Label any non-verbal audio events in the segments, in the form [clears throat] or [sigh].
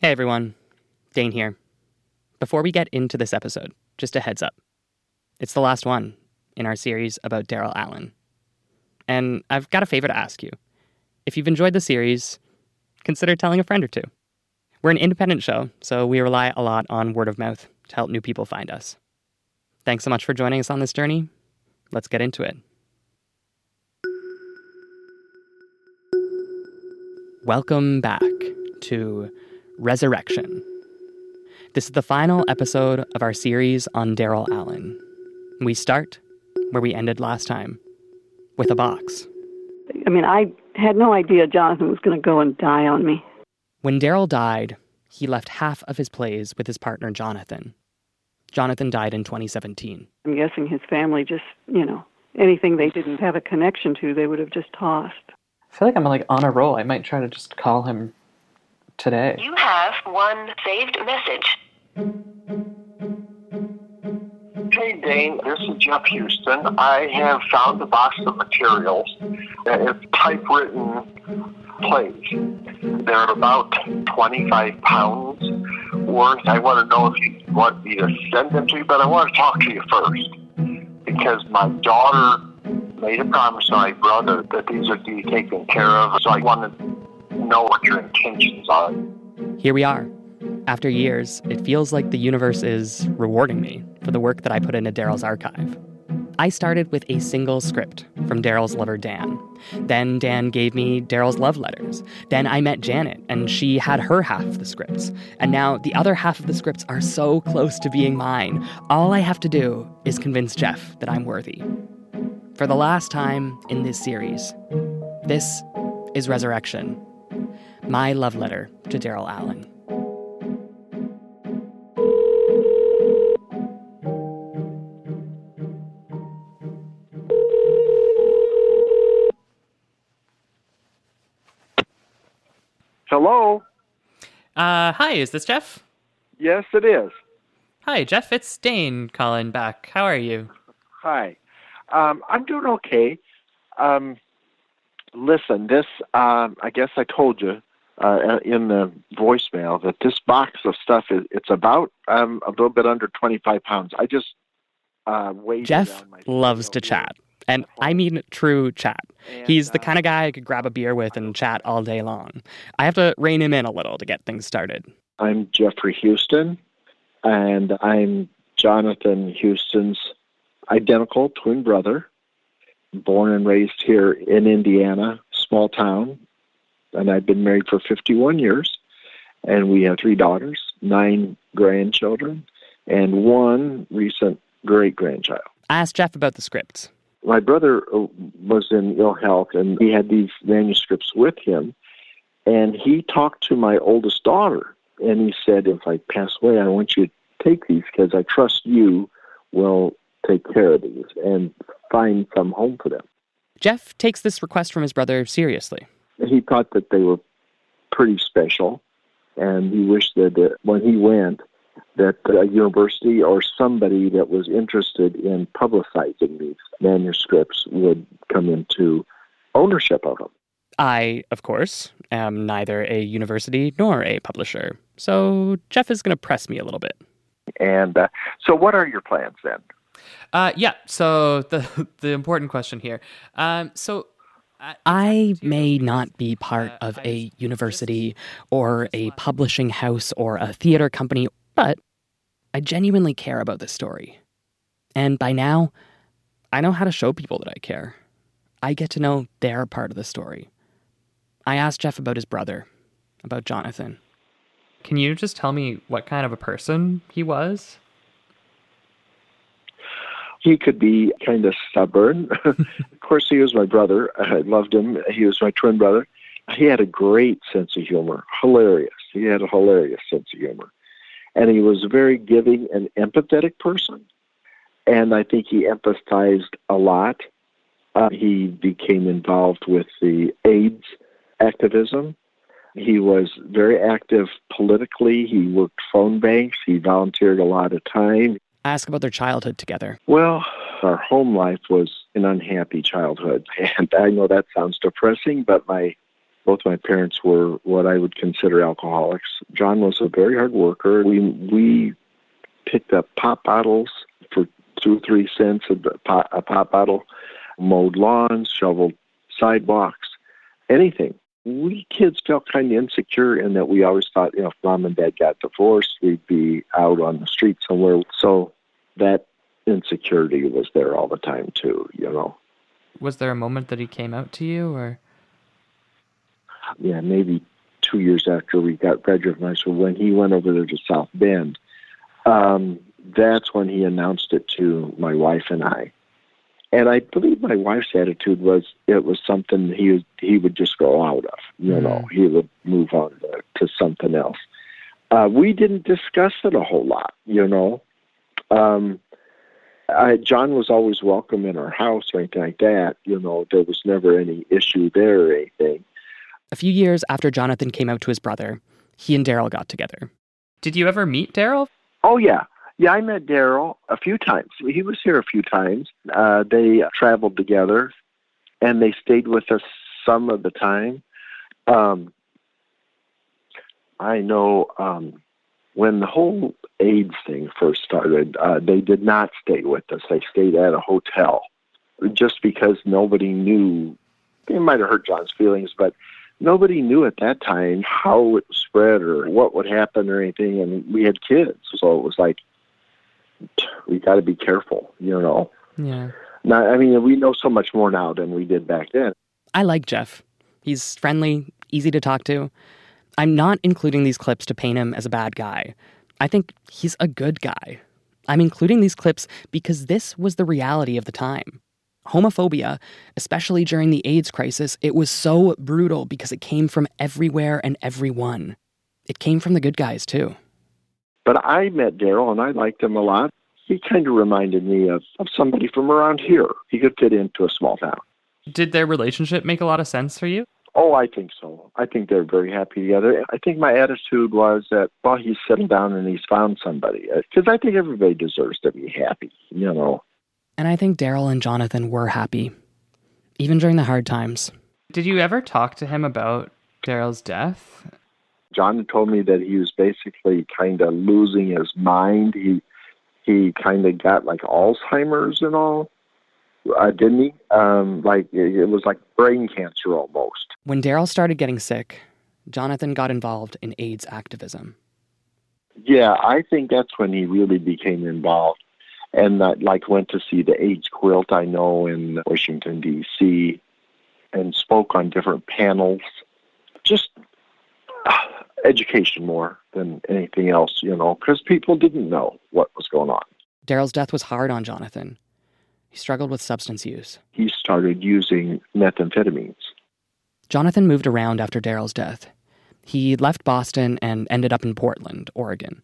Hey everyone, Dane here. Before we get into this episode, just a heads up. It's the last one in our series about Daryl Allen. And I've got a favor to ask you. If you've enjoyed the series, consider telling a friend or two. We're an independent show, so we rely a lot on word of mouth to help new people find us. Thanks so much for joining us on this journey. Let's get into it. Welcome back to Resurrection. This is the final episode of our series on Daryl Allen. We start where we ended last time with a box. I mean, I had no idea Jonathan was going to go and die on me. When Daryl died, he left half of his plays with his partner Jonathan. Jonathan died in 2017. I'm guessing his family just, you know, anything they didn't have a connection to, they would have just tossed. I feel like I'm like on a roll. I might try to just call him today. You have one saved message. Hey Dane, this is Jeff Houston. I have found a box of materials. It's typewritten plays. They're about 25 pounds worth. I want to know if you want me to send them to you, but I want to talk to you first because my daughter made a promise to my brother that these would be taken care of. So I want to know what your intentions are. Here we are. After years, it feels like the universe is rewarding me for the work that I put into Daryl's archive. I started with a single script from Daryl's lover, Dan. Then Dan gave me Daryl's love letters. Then I met Janet, and she had her half of the scripts. And now the other half of the scripts are so close to being mine. All I have to do is convince Jeff that I'm worthy. For the last time in this series, this is Resurrection, my love letter to Daryl Allen. Hello? Uh, hi, is this Jeff? Yes, it is. Hi, Jeff. It's Dane calling back. How are you? Hi. Um, I'm doing okay. Um, listen, this, um, I guess I told you uh, in the voicemail that this box of stuff is it's about um, a little bit under 25 pounds. I just uh, weighed Jeff loves to chat. And I mean true chat. He's the uh, kind of guy I could grab a beer with and chat all day long. I have to rein him in a little to get things started. I'm Jeffrey Houston, and I'm Jonathan Houston's identical twin brother, born and raised here in Indiana, small town, and I've been married for 51 years, and we have three daughters, nine grandchildren, and one recent great grandchild. I asked Jeff about the scripts. My brother uh, was in ill health, and he had these manuscripts with him. And he talked to my oldest daughter, and he said, If I pass away, I want you to take these because I trust you will take care of these and find some home for them. Jeff takes this request from his brother seriously. He thought that they were pretty special, and he wished that uh, when he went, that a university or somebody that was interested in publicizing these manuscripts would come into ownership of them. I, of course, am neither a university nor a publisher, so Jeff is going to press me a little bit. And uh, so, what are your plans then? Uh, yeah. So the [laughs] the important question here. Um, so I may not be part of a university or a publishing house or a theater company, but I genuinely care about this story. And by now, I know how to show people that I care. I get to know their part of the story. I asked Jeff about his brother, about Jonathan. Can you just tell me what kind of a person he was? He could be kind of stubborn. [laughs] of course, he was my brother. I loved him. He was my twin brother. He had a great sense of humor, hilarious. He had a hilarious sense of humor. And he was a very giving and empathetic person. And I think he empathized a lot. Uh, he became involved with the AIDS activism. He was very active politically. He worked phone banks. He volunteered a lot of time. Ask about their childhood together. Well, our home life was an unhappy childhood. [laughs] And I know that sounds depressing, but my both my parents were what I would consider alcoholics. John was a very hard worker. We we picked up pop bottles for two or three cents a pop, a pop bottle, mowed lawns, shoveled sidewalks, anything. We kids felt kind of insecure in that we always thought, you know, if mom and dad got divorced, we'd be out on the street somewhere. So that insecurity was there all the time too, you know. Was there a moment that he came out to you or yeah, maybe two years after we got graduated from high school, when he went over there to South Bend, um, that's when he announced it to my wife and I. And I believe my wife's attitude was it was something he was, he would just go out of. You mm know, he would move on to, to something else. Uh, we didn't discuss it a whole lot. You know, um, I, John was always welcome in our house or anything like that. You know, there was never any issue there or anything. A few years after Jonathan came out to his brother, he and Daryl got together. Did you ever meet Daryl? Oh, yeah. Yeah, I met Daryl a few times. He was here a few times. Uh, they traveled together, and they stayed with us some of the time. Um, I know um, when the whole AIDS thing first started, uh, they did not stay with us. They stayed at a hotel just because nobody knew. It might have hurt John's feelings, but nobody knew at that time how it spread or what would happen or anything. And we had kids, so it was like we got to be careful, you know. Yeah. Now, I mean, we know so much more now than we did back then. I like Jeff. He's friendly, easy to talk to. I'm not including these clips to paint him as a bad guy. I think he's a good guy. I'm including these clips because this was the reality of the time. Homophobia, especially during the AIDS crisis, it was so brutal because it came from everywhere and everyone. It came from the good guys, too. But I met Daryl and I liked him a lot. He kind of reminded me of, of somebody from around here. He could fit into a small town. Did their relationship make a lot of sense for you? Oh, I think so. I think they're very happy together. I think my attitude was that, well, he's settled down and he's found somebody. Uh, because I think everybody deserves to be happy, you know. And I think Daryl and Jonathan were happy, even during the hard times. Did you ever talk to him about Daryl's death? John told me that he was basically kind of losing his mind. He he kind of got like Alzheimer's and all uh, didn't he? Um, like it was like brain cancer almost. When Daryl started getting sick, Jonathan got involved in AIDS activism. Yeah, I think that's when he really became involved, and that like went to see the AIDS quilt I know in Washington D.C. and spoke on different panels. Just uh, education more than anything else, you know, because people didn't know what was going on. Daryl's death was hard on Jonathan. He struggled with substance use. He started using methamphetamines. Jonathan moved around after Daryl's death. He left Boston and ended up in Portland, Oregon.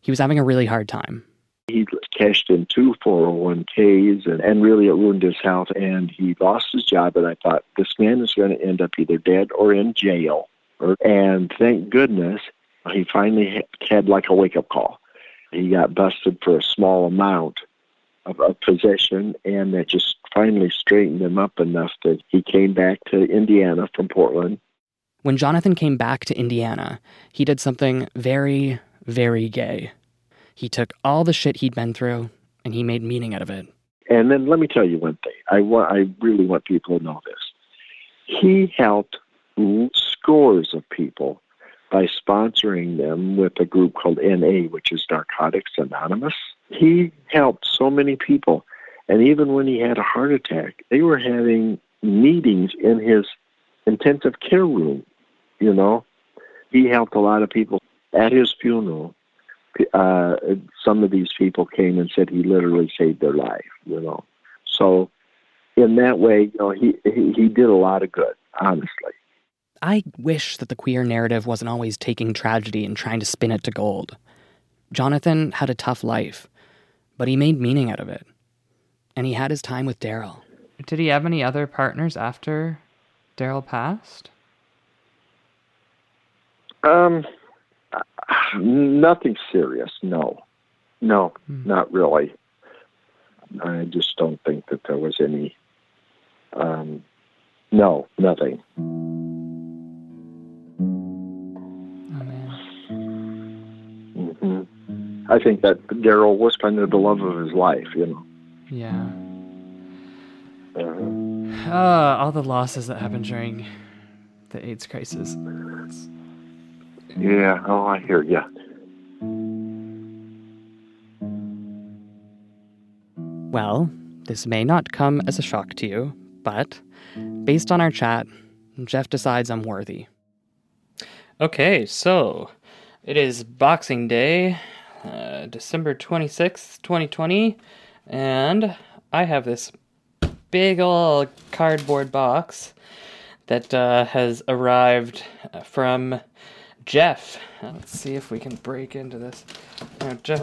He was having a really hard time. He cashed in two 401ks and, and really it ruined his health and he lost his job. And I thought, this man is going to end up either dead or in jail. And thank goodness he finally had like a wake up call. He got busted for a small amount of, of possession, and that just finally straightened him up enough that he came back to Indiana from Portland. When Jonathan came back to Indiana, he did something very, very gay. He took all the shit he'd been through and he made meaning out of it. And then let me tell you one thing. I want I really want people to know this. He helped scores of people by sponsoring them with a group called NA, which is Narcotics Anonymous. He helped so many people. And even when he had a heart attack, they were having meetings in his intensive care room. You know, he helped a lot of people at his funeral. Uh, some of these people came and said he literally saved their life. You know, so in that way, you know, he he, he did a lot of good. Honestly. I wish that the queer narrative wasn't always taking tragedy and trying to spin it to gold. Jonathan had a tough life, but he made meaning out of it. And he had his time with Daryl. Did he have any other partners after Daryl passed? Um, nothing serious. No, no, hmm. not really. I just don't think that there was any. Um, no, nothing. I think that Daryl was kind of the love of his life, you know. Yeah. Uh, uh, all the losses that happened during the AIDS crisis. Yeah, oh, I hear you. Well, this may not come as a shock to you, but based on our chat, Jeff decides I'm worthy. Okay, so it is Boxing Day, uh, December 26th, 2020, and I have this big old cardboard box that uh, has arrived from Jeff. Uh, let's see if we can break into this. Uh, Jeff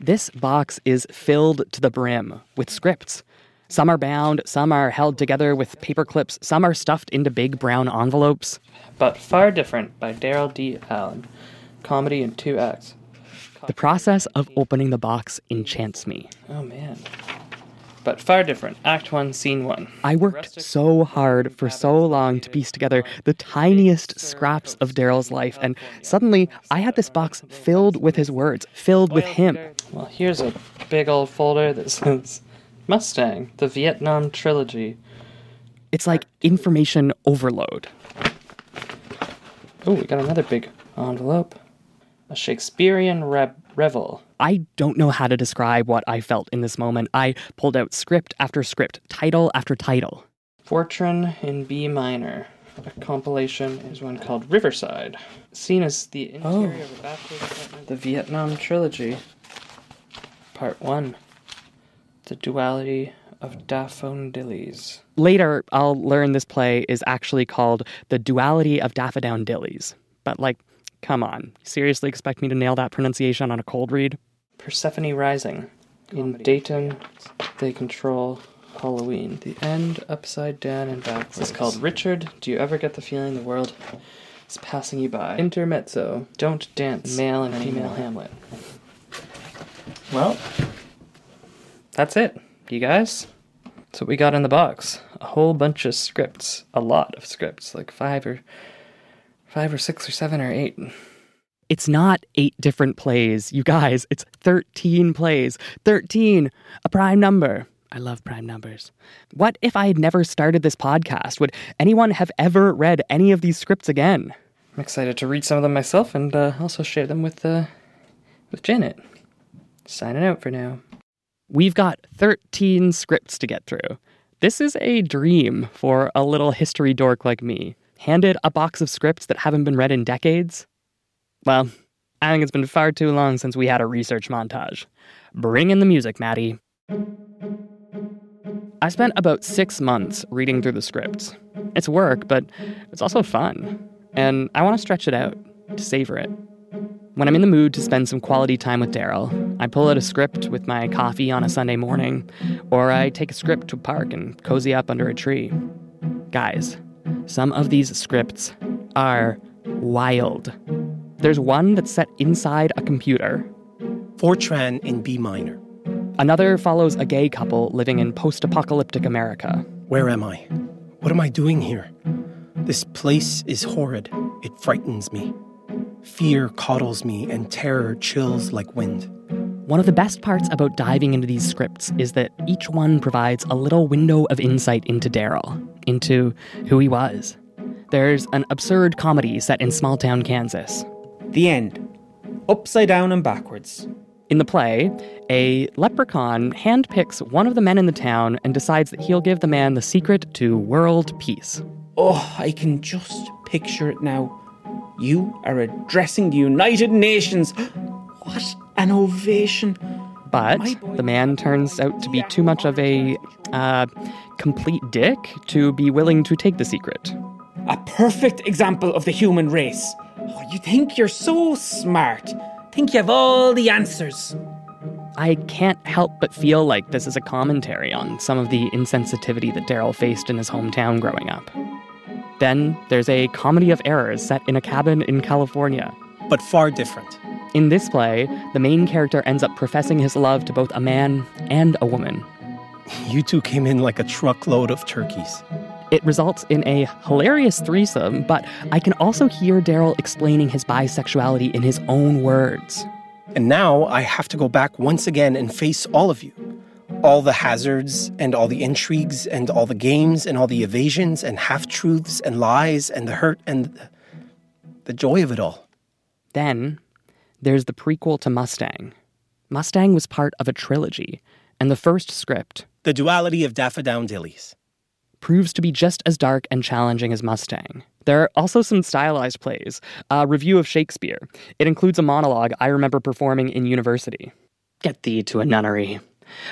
This box is filled to the brim with scripts. Some are bound, some are held together with paper clips, some are stuffed into big brown envelopes but far different by Daryl D. Allen. Comedy in two acts. The process of opening the box enchants me. Oh man. But far different. Act one, scene one. I worked so hard for so long to piece together the tiniest scraps of Daryl's life, and suddenly I had this box filled with his words, filled with him. Well, here's a big old folder that says Mustang, the Vietnam Trilogy. It's like information overload. Oh, we got another big envelope. A Shakespearean re- revel. I don't know how to describe what I felt in this moment. I pulled out script after script, title after title. Fortran in B minor. A compilation is one called Riverside, seen as the interior oh. of a bachelor's apartment. The Vietnam Trilogy. Part 1. The Duality of Daffodillies. Later, I'll learn this play is actually called The Duality of Daffodowndillies. But, like, come on. Seriously expect me to nail that pronunciation on a cold read? Persephone Rising. In Dayton, they control Halloween. The end, upside down, and backwards. It's called Richard. Do you ever get the feeling the world is passing you by? Intermezzo. Don't dance. Male and female Hamlet. Well, that's it you guys. That's what we got in the box. A whole bunch of scripts. A lot of scripts, like five or five or six or seven or eight. It's not eight different plays, you guys. It's 13 plays. 13, a prime number. I love prime numbers. What if I had never started this podcast? Would anyone have ever read any of these scripts again? I'm excited to read some of them myself and uh, also share them with uh, with Janet. Signing out for now. We've got 13 scripts to get through. This is a dream for a little history dork like me. Handed a box of scripts that haven't been read in decades? Well, I think it's been far too long since we had a research montage. Bring in the music, Maddie. I spent about six months reading through the scripts. It's work, but it's also fun. And I want to stretch it out, to savor it. When I'm in the mood to spend some quality time with Daryl, I pull out a script with my coffee on a Sunday morning, or I take a script to a park and cozy up under a tree. Guys, some of these scripts are wild. There's one that's set inside a computer. Fortran in B minor. Another follows a gay couple living in post apocalyptic America. Where am I? What am I doing here? This place is horrid. It frightens me. Fear coddles me, and terror chills like wind. One of the best parts about diving into these scripts is that each one provides a little window of insight into Daryl, into who he was. There's an absurd comedy set in small town Kansas. The end. Upside down and backwards. In the play, a leprechaun handpicks one of the men in the town and decides that he'll give the man the secret to world peace. Oh, I can just picture it now. You are addressing the United Nations. What an ovation. But the man turns out to be too much of a uh, complete dick to be willing to take the secret. A perfect example of the human race. Oh, you think you're so smart. Think you have all the answers. I can't help but feel like this is a commentary on some of the insensitivity that Daryl faced in his hometown growing up. Then there's a comedy of errors set in a cabin in California. But far different. In this play, the main character ends up professing his love to both a man and a woman. You two came in like a truckload of turkeys. It results in a hilarious threesome, but I can also hear Daryl explaining his bisexuality in his own words. And now I have to go back once again and face all of you. All the hazards and all the intrigues and all the games and all the evasions and half truths and lies and the hurt and the joy of it all. Then there's the prequel to Mustang. Mustang was part of a trilogy, and the first script, The duality of daffodowndillies, proves to be just as dark and challenging as Mustang. There are also some stylized plays, a revue of Shakespeare. It includes a monologue I remember performing in university. Get thee to a nunnery.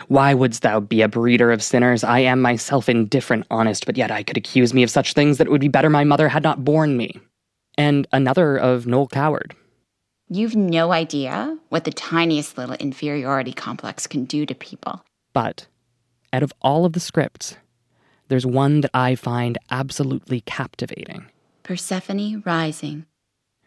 Why wouldst thou be a breeder of sinners? I am myself indifferent, honest, but yet I could accuse me of such things that it would be better my mother had not borne me. And another of Noel Coward. You've no idea what the tiniest little inferiority complex can do to people. But out of all of the scripts, there's one that I find absolutely captivating. Persephone Rising.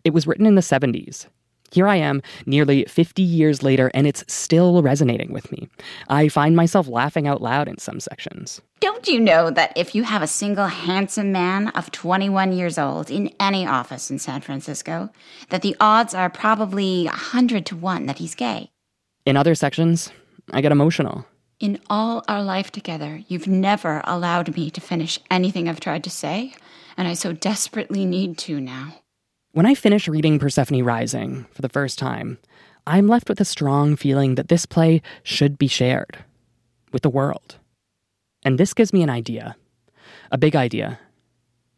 It was written in the 70s. Here I am, nearly 50 years later, and it's still resonating with me. I find myself laughing out loud in some sections. Don't you know that if you have a single handsome man of 21 years old in any office in San Francisco, that the odds are probably 100 to 1 that he's gay? In other sections, I get emotional. In all our life together, you've never allowed me to finish anything I've tried to say, and I so desperately need to now. When I finish reading Persephone Rising for the first time, I'm left with a strong feeling that this play should be shared with the world. And this gives me an idea, a big idea,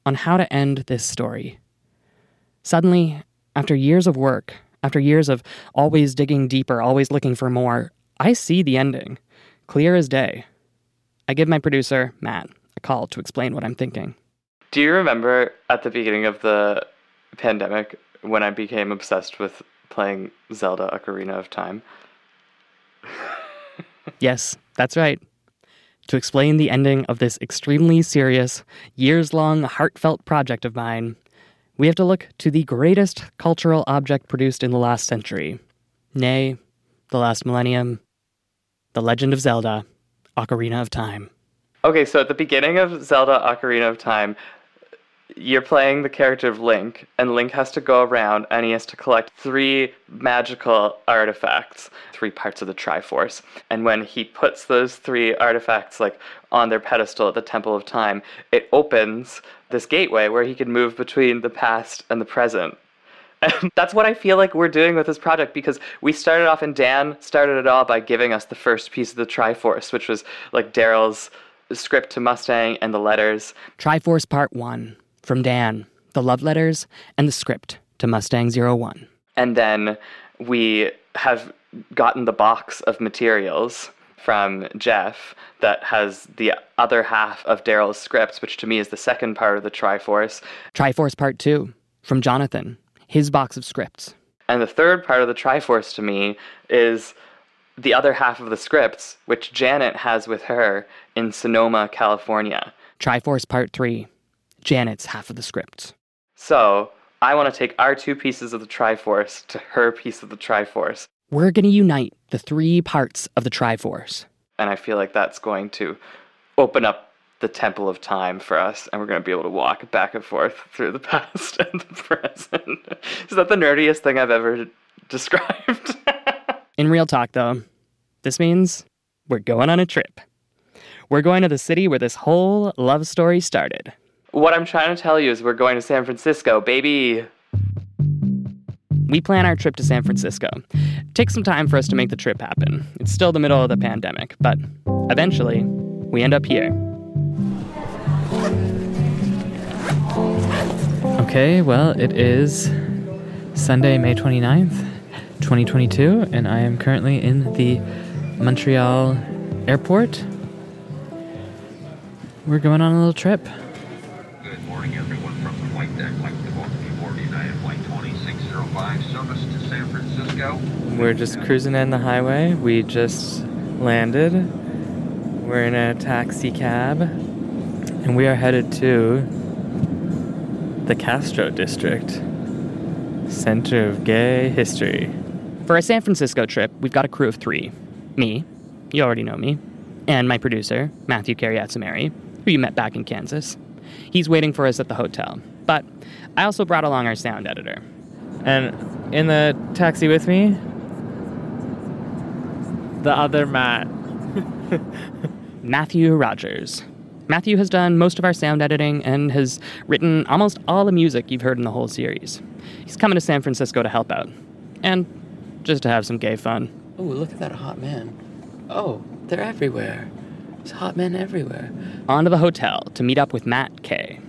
on how to end this story. Suddenly, after years of work, after years of always digging deeper, always looking for more, I see the ending, clear as day. I give my producer, Matt, a call to explain what I'm thinking. Do you remember at the beginning of the pandemic when I became obsessed with playing Zelda Ocarina of Time? [laughs] yes, that's right. To explain the ending of this extremely serious, years long, heartfelt project of mine, we have to look to the greatest cultural object produced in the last century, nay, the last millennium The Legend of Zelda Ocarina of Time. Okay, so at the beginning of Zelda Ocarina of Time, you're playing the character of Link, and Link has to go around and he has to collect three magical artifacts, three parts of the Triforce. And when he puts those three artifacts like on their pedestal at the Temple of Time, it opens this gateway where he can move between the past and the present. And [laughs] that's what I feel like we're doing with this project because we started off and Dan started it all by giving us the first piece of the Triforce, which was like Daryl's script to Mustang and the letters. Triforce Part 1 from Dan, the love letters, and the script to Mustang 01. And then we have gotten the box of materials from Jeff that has the other half of Daryl's scripts, which to me is the second part of the Triforce. Triforce Part 2 from Jonathan, his box of scripts. And the third part of the Triforce to me is the other half of the scripts, which Janet has with her in Sonoma, California. Triforce Part 3, Janet's half of the script. So I want to take our two pieces of the Triforce to her piece of the Triforce. We're going to unite the three parts of the Triforce. And I feel like that's going to open up the temple of time for us, and we're going to be able to walk back and forth [laughs] through the past and the present. [laughs] Is that the nerdiest thing I've ever described? [laughs] In real talk, though, this means we're going on a trip. We're going to the city where this whole love story started. What I'm trying to tell you is we're going to San Francisco, baby. We plan our trip to San Francisco. It takes some time for us to make the trip happen. It's still the middle of the pandemic, but eventually, we end up here. Okay, well, it is Sunday, May 29th, 2022, and I am currently in the Montreal airport. We're going on a little trip. Good morning, everyone, from the flight deck. Like to welcome you aboard United Flight 2605 service to San Francisco. We're just cruising in the highway. We just landed. We're in a taxi cab, and we are headed to the Castro district, center of gay history. For our San Francisco trip, we've got a crew of three me, you already know me, and my producer, Matthew Carriatsumeri, who you met back in Kansas. He's waiting for us at the hotel. But I also brought along our sound editor. And in the taxi with me, the other Matt. [laughs] Matthew Rogers. Matthew has done most of our sound editing and has written almost all the music you've heard in the whole series. He's coming to San Francisco to help out. And just to have some gay fun. Oh, look at that hot man. Oh, they're everywhere. There's hot men everywhere. On to the hotel to meet up with Matt K.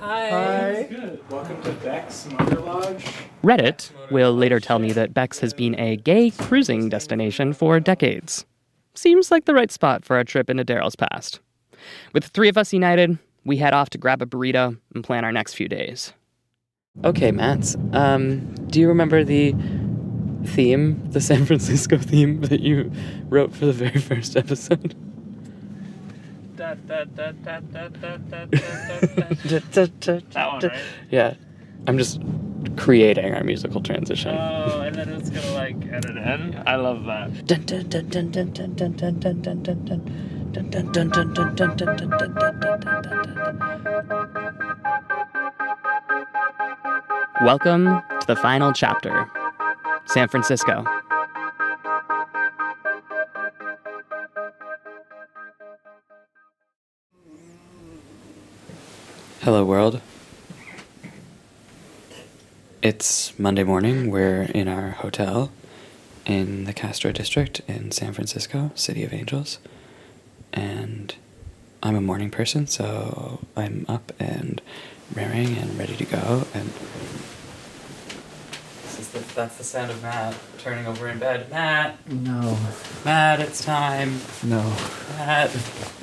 Hi. Good. Welcome to Beck's Motor Lodge. Reddit will later tell me that Beck's has been a gay cruising destination for decades. Seems like the right spot for our trip into Daryl's past. With the three of us united, we head off to grab a burrito and plan our next few days. Okay, Mats. Um, do you remember the theme, the San [laughs] Francisco theme that you wrote for the very first episode? That one, right? Yeah. I'm just creating our musical transition. Oh, and then it's gonna like edit in. I love that. Dun, dun, dun, dun, dun, dun, dun, dun, dun, dun, dun, dun. Dun, dun, dun, dun, dun, dun, dun, dun, dun, dun, dun, dun, dun, dun. Welcome to the final chapter San Francisco. Hello, world. It's Monday morning. We're in our hotel in the Castro district in San Francisco, City of Angels. And I'm a morning person, so I'm up and raring and ready to go. And this is the, that's the sound of Matt turning over in bed. Matt! No. Matt, it's time. No. Matt!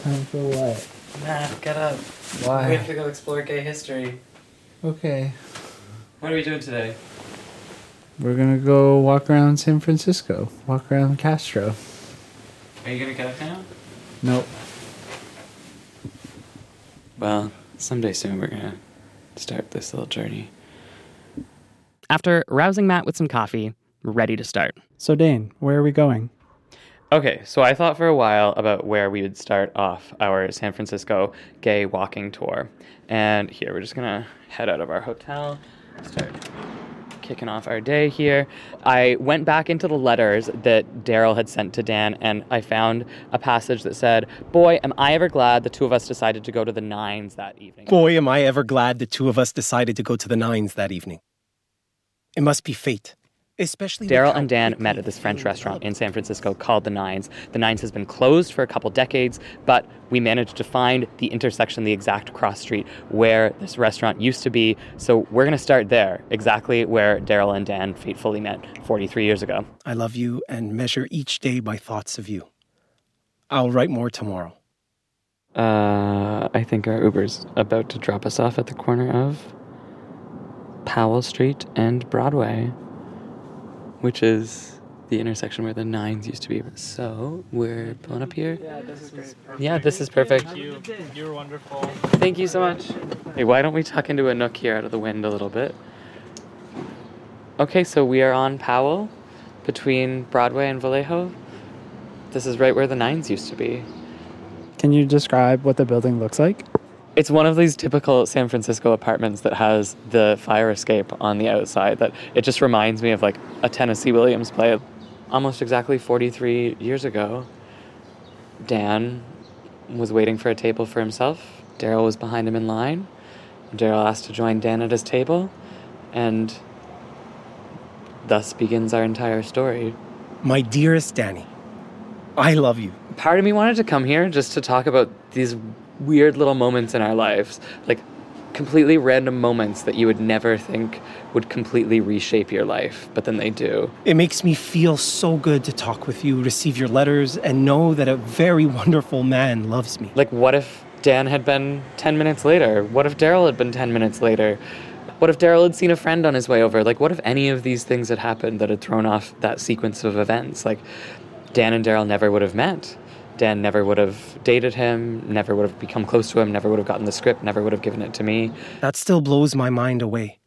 Time for what? Matt, get up. Why? We have to go explore gay history. Okay. What are we doing today? We're gonna go walk around San Francisco. Walk around Castro. Are you gonna get up now? Nope. Well, someday soon we're gonna start this little journey. After rousing Matt with some coffee, we're ready to start. So Dane, where are we going? Okay, so I thought for a while about where we would start off our San Francisco gay walking tour. And here, we're just gonna head out of our hotel, start kicking off our day here. I went back into the letters that Daryl had sent to Dan, and I found a passage that said, Boy, am I ever glad the two of us decided to go to the Nines that evening. Boy, am I ever glad the two of us decided to go to the Nines that evening. It must be fate. Especially Daryl and Dan met at this French restaurant in San Francisco called The Nines. The Nines has been closed for a couple decades, but we managed to find the intersection, the exact cross street where this restaurant used to be. So we're going to start there, exactly where Daryl and Dan fatefully met 43 years ago. I love you and measure each day by thoughts of you. I'll write more tomorrow. Uh, I think our Uber's about to drop us off at the corner of Powell Street and Broadway, which is the intersection where the nines used to be. So we're pulling up here. Yeah, this is great. Yeah, this is perfect. Thank you. You were wonderful. Thank you so much. Hey, why don't we tuck into a nook here out of the wind a little bit? Okay, so we are on Powell between Broadway and Vallejo. This is right where the nines used to be. Can you describe what the building looks like? It's one of these typical San Francisco apartments that has the fire escape on the outside that it just reminds me of like a Tennessee Williams play. Almost exactly 43 years ago, Dan was waiting for a table for himself. Daryl was behind him in line. Daryl asked to join Dan at his table, and thus begins our entire story. My dearest Danny, I love you. Part of me wanted to come here just to talk about these weird little moments in our lives, like completely random moments that you would never think would completely reshape your life, but then they do. It makes me feel so good to talk with you, receive your letters, and know that a very [laughs] wonderful man loves me. Like, what if Dan had been 10 minutes later? What if Daryl had been 10 minutes later? What if Daryl had seen a friend on his way over? Like, what if any of these things had happened that had thrown off that sequence of events? Like, Dan and Daryl never would have met. Dan never would have dated him, never would have become close to him, never would have gotten the script, never would have given it to me. That still blows my mind away.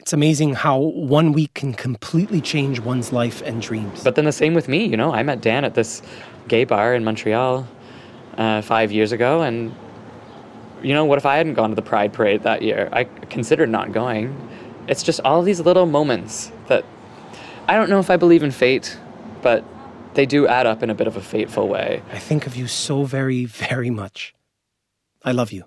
It's amazing how one week can completely change one's life and dreams. But then the same with me, you know, I met Dan at this gay bar in Montreal uh, five years ago, and you know, what if I hadn't gone to the Pride Parade that year? I considered not going. It's just all these little moments that I don't know if I believe in fate, but they do add up in a bit of a fateful way. I think of you so very, very much. I love you.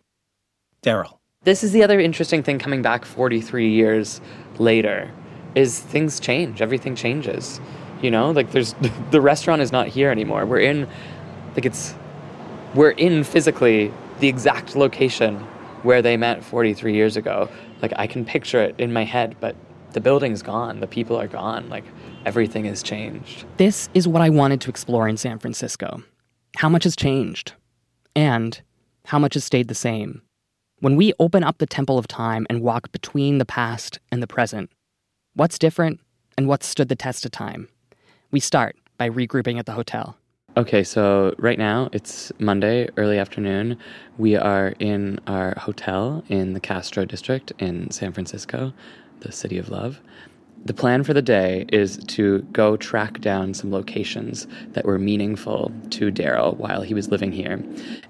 Daryl. This is the other interesting thing coming back 43 years later is things change. Everything changes. You know, like there's [laughs] the restaurant is not here anymore. We're in like it's we're in physically the exact location where they met 43 years ago. Like I can picture it in my head, but the building's gone. The people are gone. Like everything has changed. This is what I wanted to explore in San Francisco. How much has changed? And how much has stayed the same? When we open up the temple of time and walk between the past and the present, what's different and what's stood the test of time? We start by regrouping at the hotel. Okay, so right now it's Monday, early afternoon. We are in our hotel in the Castro district in San Francisco, the city of love. The plan for the day is to go track down some locations that were meaningful to Daryl while he was living here.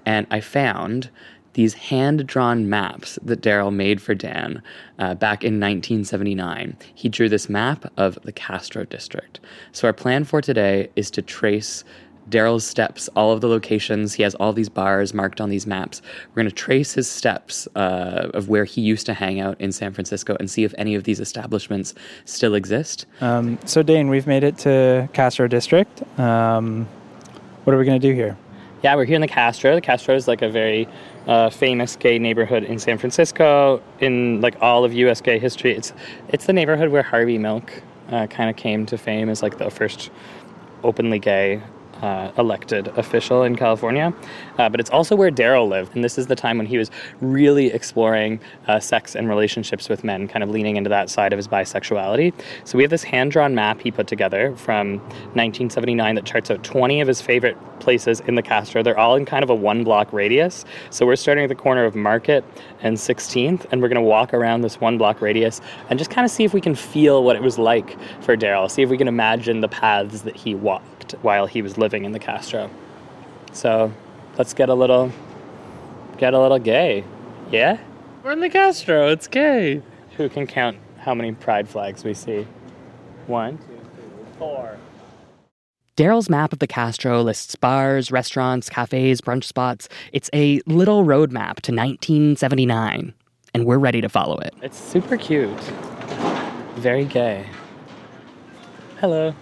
And I found these hand drawn maps that Daryl made for Dan uh, back in 1979. He drew this map of the Castro district. So, our plan for today is to trace Daryl's steps, all of the locations. He has all these bars marked on these maps. We're going to trace his steps uh, of where he used to hang out in San Francisco and see if any of these establishments still exist. Um, so, Dane, we've made it to Castro District. Um, what are we going to do here? Yeah, we're here in the Castro. The Castro is like a very uh, famous gay neighborhood in San Francisco. In like all of U.S. gay history, it's it's the neighborhood where Harvey Milk uh, kind of came to fame as like the first openly gay uh, elected official in California. Uh, but it's also where Daryl lived. And this is the time when he was really exploring uh, sex and relationships with men, kind of leaning into that side of his bisexuality. So we have this hand drawn map he put together from 1979 that charts out 20 of his favorite places in the Castro. They're all in kind of a one block radius. So we're starting at the corner of Market and 16th, and we're going to walk around this one block radius and just kind of see if we can feel what it was like for Daryl, see if we can imagine the paths that he walked while he was living in the Castro. So let's get a little get a little gay. Yeah? We're in the Castro, it's gay. Who can count how many pride flags we see? One, two, three, four. Daryl's map of the Castro lists bars, restaurants, cafes, brunch spots. It's a little roadmap to 1979, and we're ready to follow it. It's super cute. Very gay. Hello.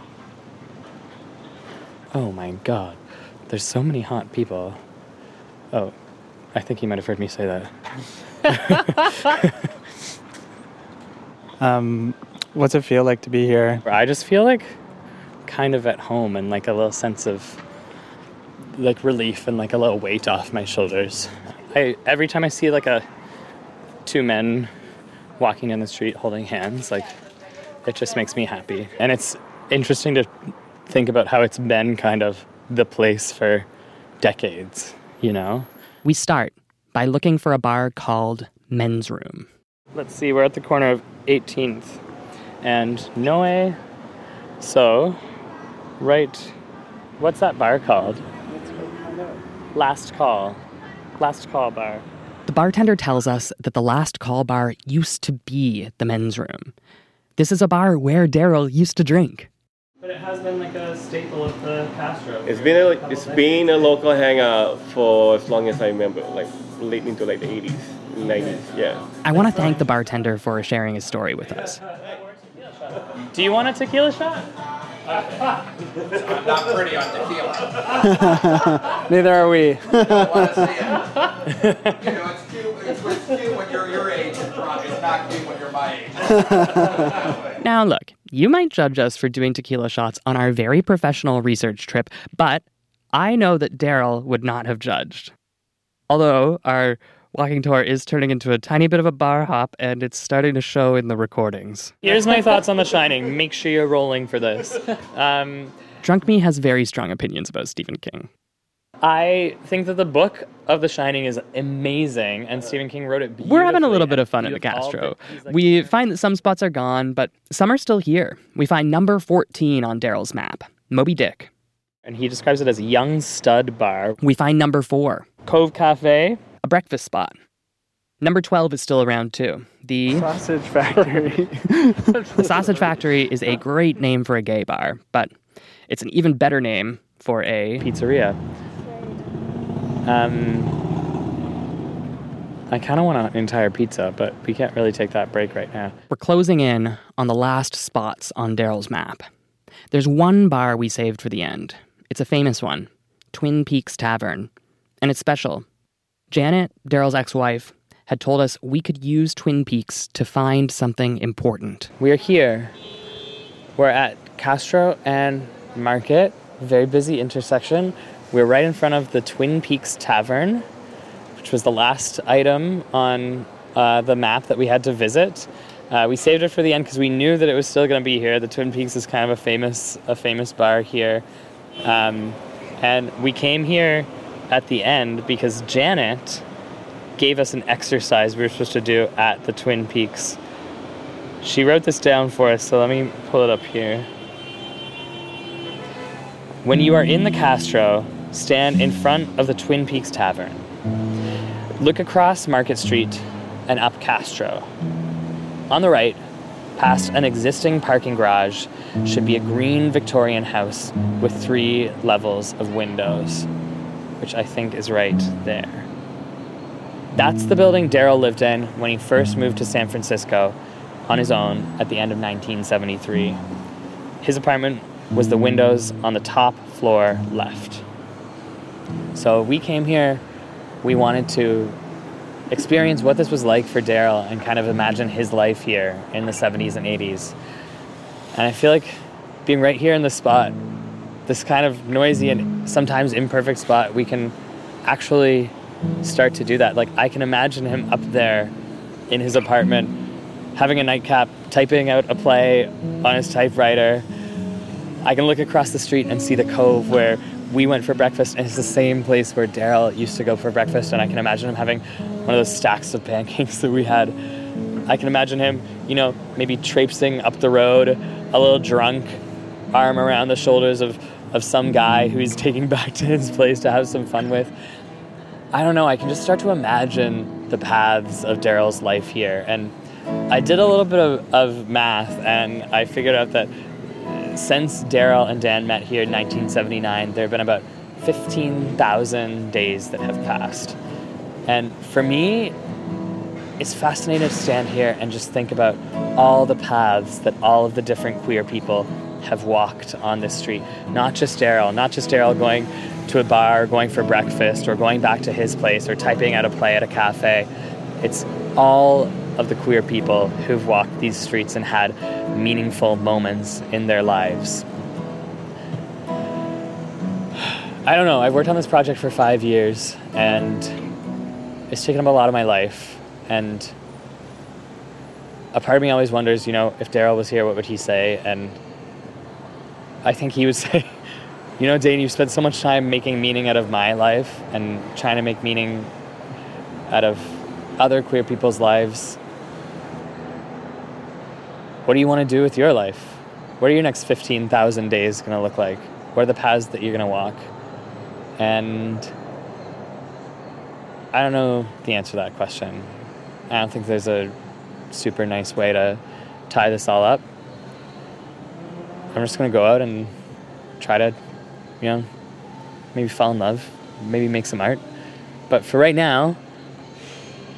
Oh my god. There's so many hot people. Oh, I think you might have heard me say that. [laughs] Um, what's it feel like to be here? I just feel like kind of at home and like a little sense of like relief and like a little weight off my shoulders. I every time I see like a two men walking down the street holding hands, like it just makes me happy. And it's interesting to think about how it's been kind of the place for decades, you know? We start by looking for a bar called Men's Room. Let's see, we're at the corner of 18th and Noe. So, right, what's that bar called? Last Call. Last Call Bar. The bartender tells us that the last call bar used to be the men's room. This is a bar where Daryl used to drink. But it has been like a staple of the Castro. It's been a, it's been a local hangout for as long as I remember, like late into like the 80s, 90s, yeah. I want to thank the bartender for sharing his story with us. Do you want a tequila shot? I'm not pretty on tequila. [laughs] Neither are we. I don't want to see it. You know, it's cute, it's, it's cute when you're your age and drunk. It's not cute when you're my age. [laughs] Now, look, you might judge us for doing tequila shots on our very professional research trip, but I know that Daryl would not have judged. Although our walking tour is turning into a tiny bit of a bar hop and it's starting to show in the recordings. Here's my thoughts on The Shining. Make sure you're rolling for this. [laughs] Um, Drunk Me has very strong opinions about Stephen King. I think that the book of The Shining is amazing, and uh, Stephen King wrote it beautifully. We're having a little bit of fun at the You have all Castro. like- We find that some spots are gone, but some are still here. We find number 14 on Daryl's map, Moby Dick. And he describes it as a young stud bar. We find number 4, Cove Cafe, a breakfast spot. Number 12 is still around too. The Sausage Factory. The [laughs] Sausage Factory is a great name for a gay bar, but it's an even better name for a pizzeria. Um, I kind of want an entire pizza, but we can't really take that break right now. We're closing in on the last spots on Daryl's map. There's one bar we saved for the end. It's a famous one Twin Peaks Tavern. And it's special. Janet, Daryl's ex wife, had told us we could use Twin Peaks to find something important. We're here. We're at Castro and Market, very busy intersection. We're right in front of the Twin Peaks Tavern, which was the last item on uh, the map that we had to visit. Uh, we saved it for the end because we knew that it was still going to be here. The Twin Peaks is kind of a famous, a famous bar here, um, and we came here at the end because Janet gave us an exercise we were supposed to do at the Twin Peaks. She wrote this down for us, so let me pull it up here. When you are in the Castro, stand in front of the Twin Peaks Tavern. Look across Market Street and up Castro. On the right, past an existing parking garage, should be a green Victorian house with three levels of windows, which I think is right there. That's the building Daryl lived in when he first moved to San Francisco on his own at the end of 1973. His apartment was the windows on the top floor left. So we came here, we wanted to experience what this was like for Daryl and kind of imagine his life here in the 70s and 80s. And I feel like being right here in this spot, this kind of noisy and sometimes imperfect spot, we can actually start to do that. Like I can imagine him up there in his apartment having a nightcap, typing out a play on his typewriter. I can look across the street and see the cove where we went for breakfast, and it's the same place where Daryl used to go for breakfast. And I can imagine him having one of those stacks of pancakes [laughs] that we had. I can imagine him, you know, maybe traipsing up the road, a little drunk, arm around the shoulders of, of some guy who he's [laughs] taking back to his place to have some fun with. I don't know, I can just start to imagine the paths of Daryl's life here. And I did a little bit of, of math and I figured out that since Daryl and Dan met here in 1979, there have been about 15,000 days that have passed. And for me, it's fascinating to stand here and just think about all the paths that all of the different queer people have walked on this street. Not just Daryl, not just Daryl going to a bar, going for breakfast, or going back to his place, or typing out a play at a cafe. It's all of the queer people who've walked these streets and had meaningful moments in their lives. I don't know. I've worked on this project for five years, and it's taken up a lot of my life. And a part of me always wonders, you know, if Daryl was here, what would he say? And I think he would [laughs] say, you know, Dane, you've spent so much time making meaning out of my life and trying to make meaning out of other queer people's lives. What do you want to do with your life? What are your next 15,000 days going to look like? What are the paths that you're going to walk? And I don't know the answer to that question. I don't think there's a super nice way to tie this all up. I'm just going to go out and try to, you know, maybe fall in love, maybe make some art. But for right now,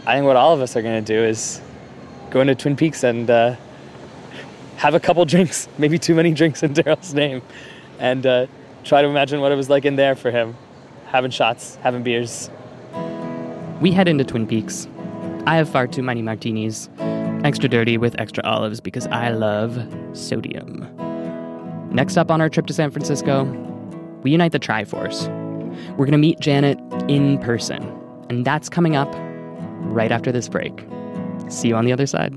I think what all of us are going to do is go into Twin Peaks and uh, have a couple [laughs] drinks, maybe too many drinks in Daryl's name, and uh, try to imagine what it was like in there for him, having shots, having beers. We head into Twin Peaks. I have far too many martinis, extra dirty with extra olives because I love sodium. Next up on our trip to San Francisco, we unite the Triforce. We're going to meet Janet in person, and that's coming up right after this break. See you on the other side.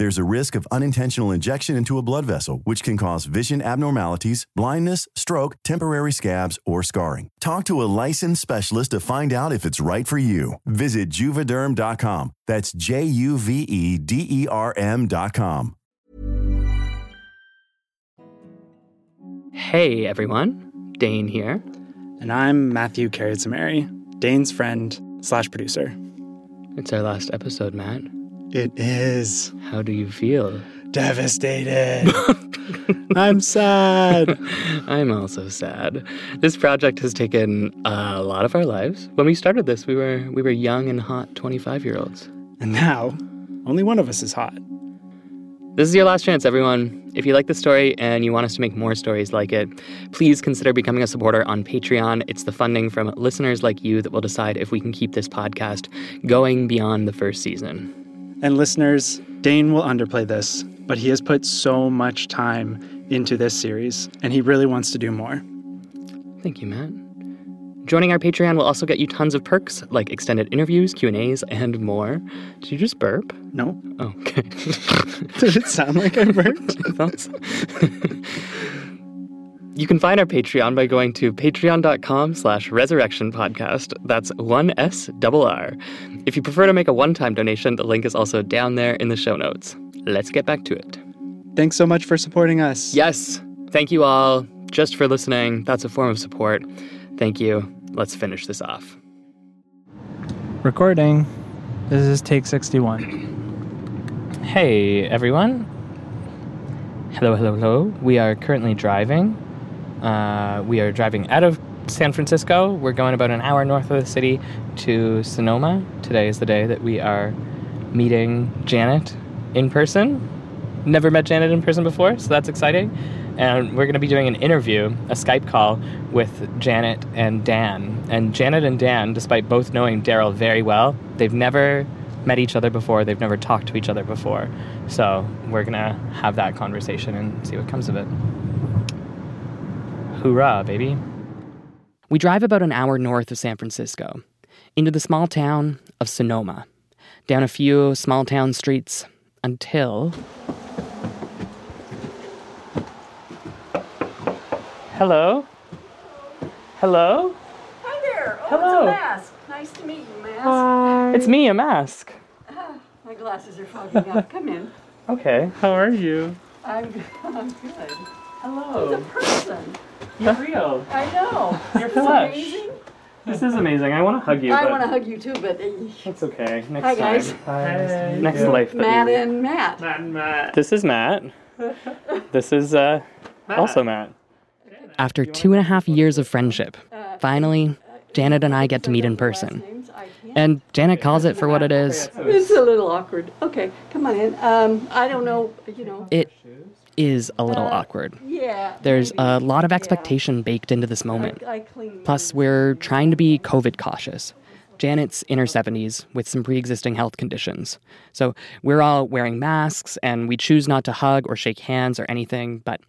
There's a risk of unintentional injection into a blood vessel, which can cause vision abnormalities, blindness, stroke, temporary scabs, or scarring. Talk to a licensed specialist to find out if it's right for you. Visit juvederm.com. That's J U V E D E R M.com. Hey everyone, Dane here. And I'm Matthew Carrotsamary, Dane's friend slash producer. It's our last episode, Matt. It is. How do you feel? Devastated. [laughs] I'm sad. I'm also sad. This project has taken a lot of our lives. When we started this, we were we were young and hot 25-year-olds. And now, only one of us is hot. This is your last chance, everyone. If you like the story and you want us to make more stories like it, please consider becoming a supporter on Patreon. It's the funding from listeners like you that will decide if we can keep this podcast going beyond the first season. And listeners, Dane will underplay this, but he has put so much time into this series, and he really wants to do more. Thank you, Matt. Joining our Patreon will also get you tons of perks like extended interviews, Q&As, and more. Did you just burp? No. Oh, okay. [laughs] Did it sound like I burped? [laughs] [laughs] I thought so. you can find our Patreon by going to patreon.com slash resurrection podcast. That's one S double R. If you prefer to make a one-time donation, the link is also down there in the show notes. Let's get back to it. Thanks so much for supporting us. Yes. Thank you all just for listening. That's a form of support. Thank you. Let's finish this off. Recording. This is take 61. Hey, everyone. Hello, hello, hello. We are currently driving. Uh, we are driving out of San Francisco. We're going about an hour north of the city to Sonoma. Today is the day that we are meeting Janet in person. Never met Janet in person before, so that's exciting. and we're going to be doing an interview, a Skype call with Janet and Dan. And Janet and Dan, despite both knowing Daryl very well, they've never met each other before, they've never talked to each other before. So we're going to have that conversation and see what comes of it. Hoorah, baby. We drive about an hour north of San Francisco, into the small town of Sonoma, down a few small town streets until. Hello? Hello? Hi there. Oh, Hello. it's a mask. Nice to meet you, mask. Hi. It's me, a mask. Ah, my glasses are fogging up. Come in. [laughs] Okay, how are you? I'm, I'm good. Hello. It's a person. You're real. I know. You're flesh. amazing? This is amazing. I want to hug you. I but want to hug you too, but uh, That's okay. Next Hi, time. guys. Hi. Next life. Matt we- and Matt. Matt and Matt. This is Matt. [laughs] This is uh, also Matt. After two and a half years of friendship, finally, Janet and I get to meet in person. And Janet calls it for what it is. It's a little awkward. Okay, come on in. Um, I don't know, you know. It is a little uh, awkward. Yeah. There's a lot of expectation baked into this moment. I clean. Plus, we're trying to be COVID cautious. Janet's in her 70s with some pre existing health conditions. So we're all wearing masks and we choose not to hug or shake hands or anything. But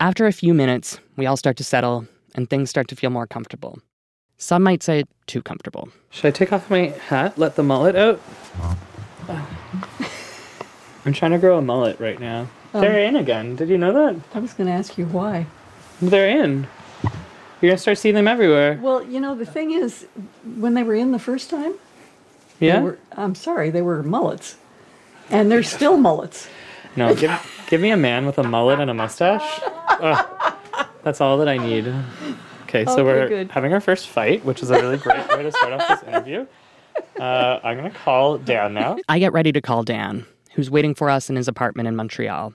after a few minutes, we all start to settle and things start to feel more comfortable. Some might say too comfortable. Should I take off my hat, let the mullet out? I'm trying to grow a mullet right now. Um, They're in again. Did you know that? I was going to ask you why. They're in. You're gonna start seeing them everywhere. Well, you know, the thing is, when they were in the first time, Yeah? they were, I'm sorry, they were mullets. And they're still mullets. No, give give me a man with a mullet and a mustache. Ugh, that's all that I need. Okay, so Okay, we're good. having our first fight, which is a really great way to start off this interview. Uh, I'm gonna call Dan now. I get ready to call Dan, who's waiting for us in his apartment in Montreal.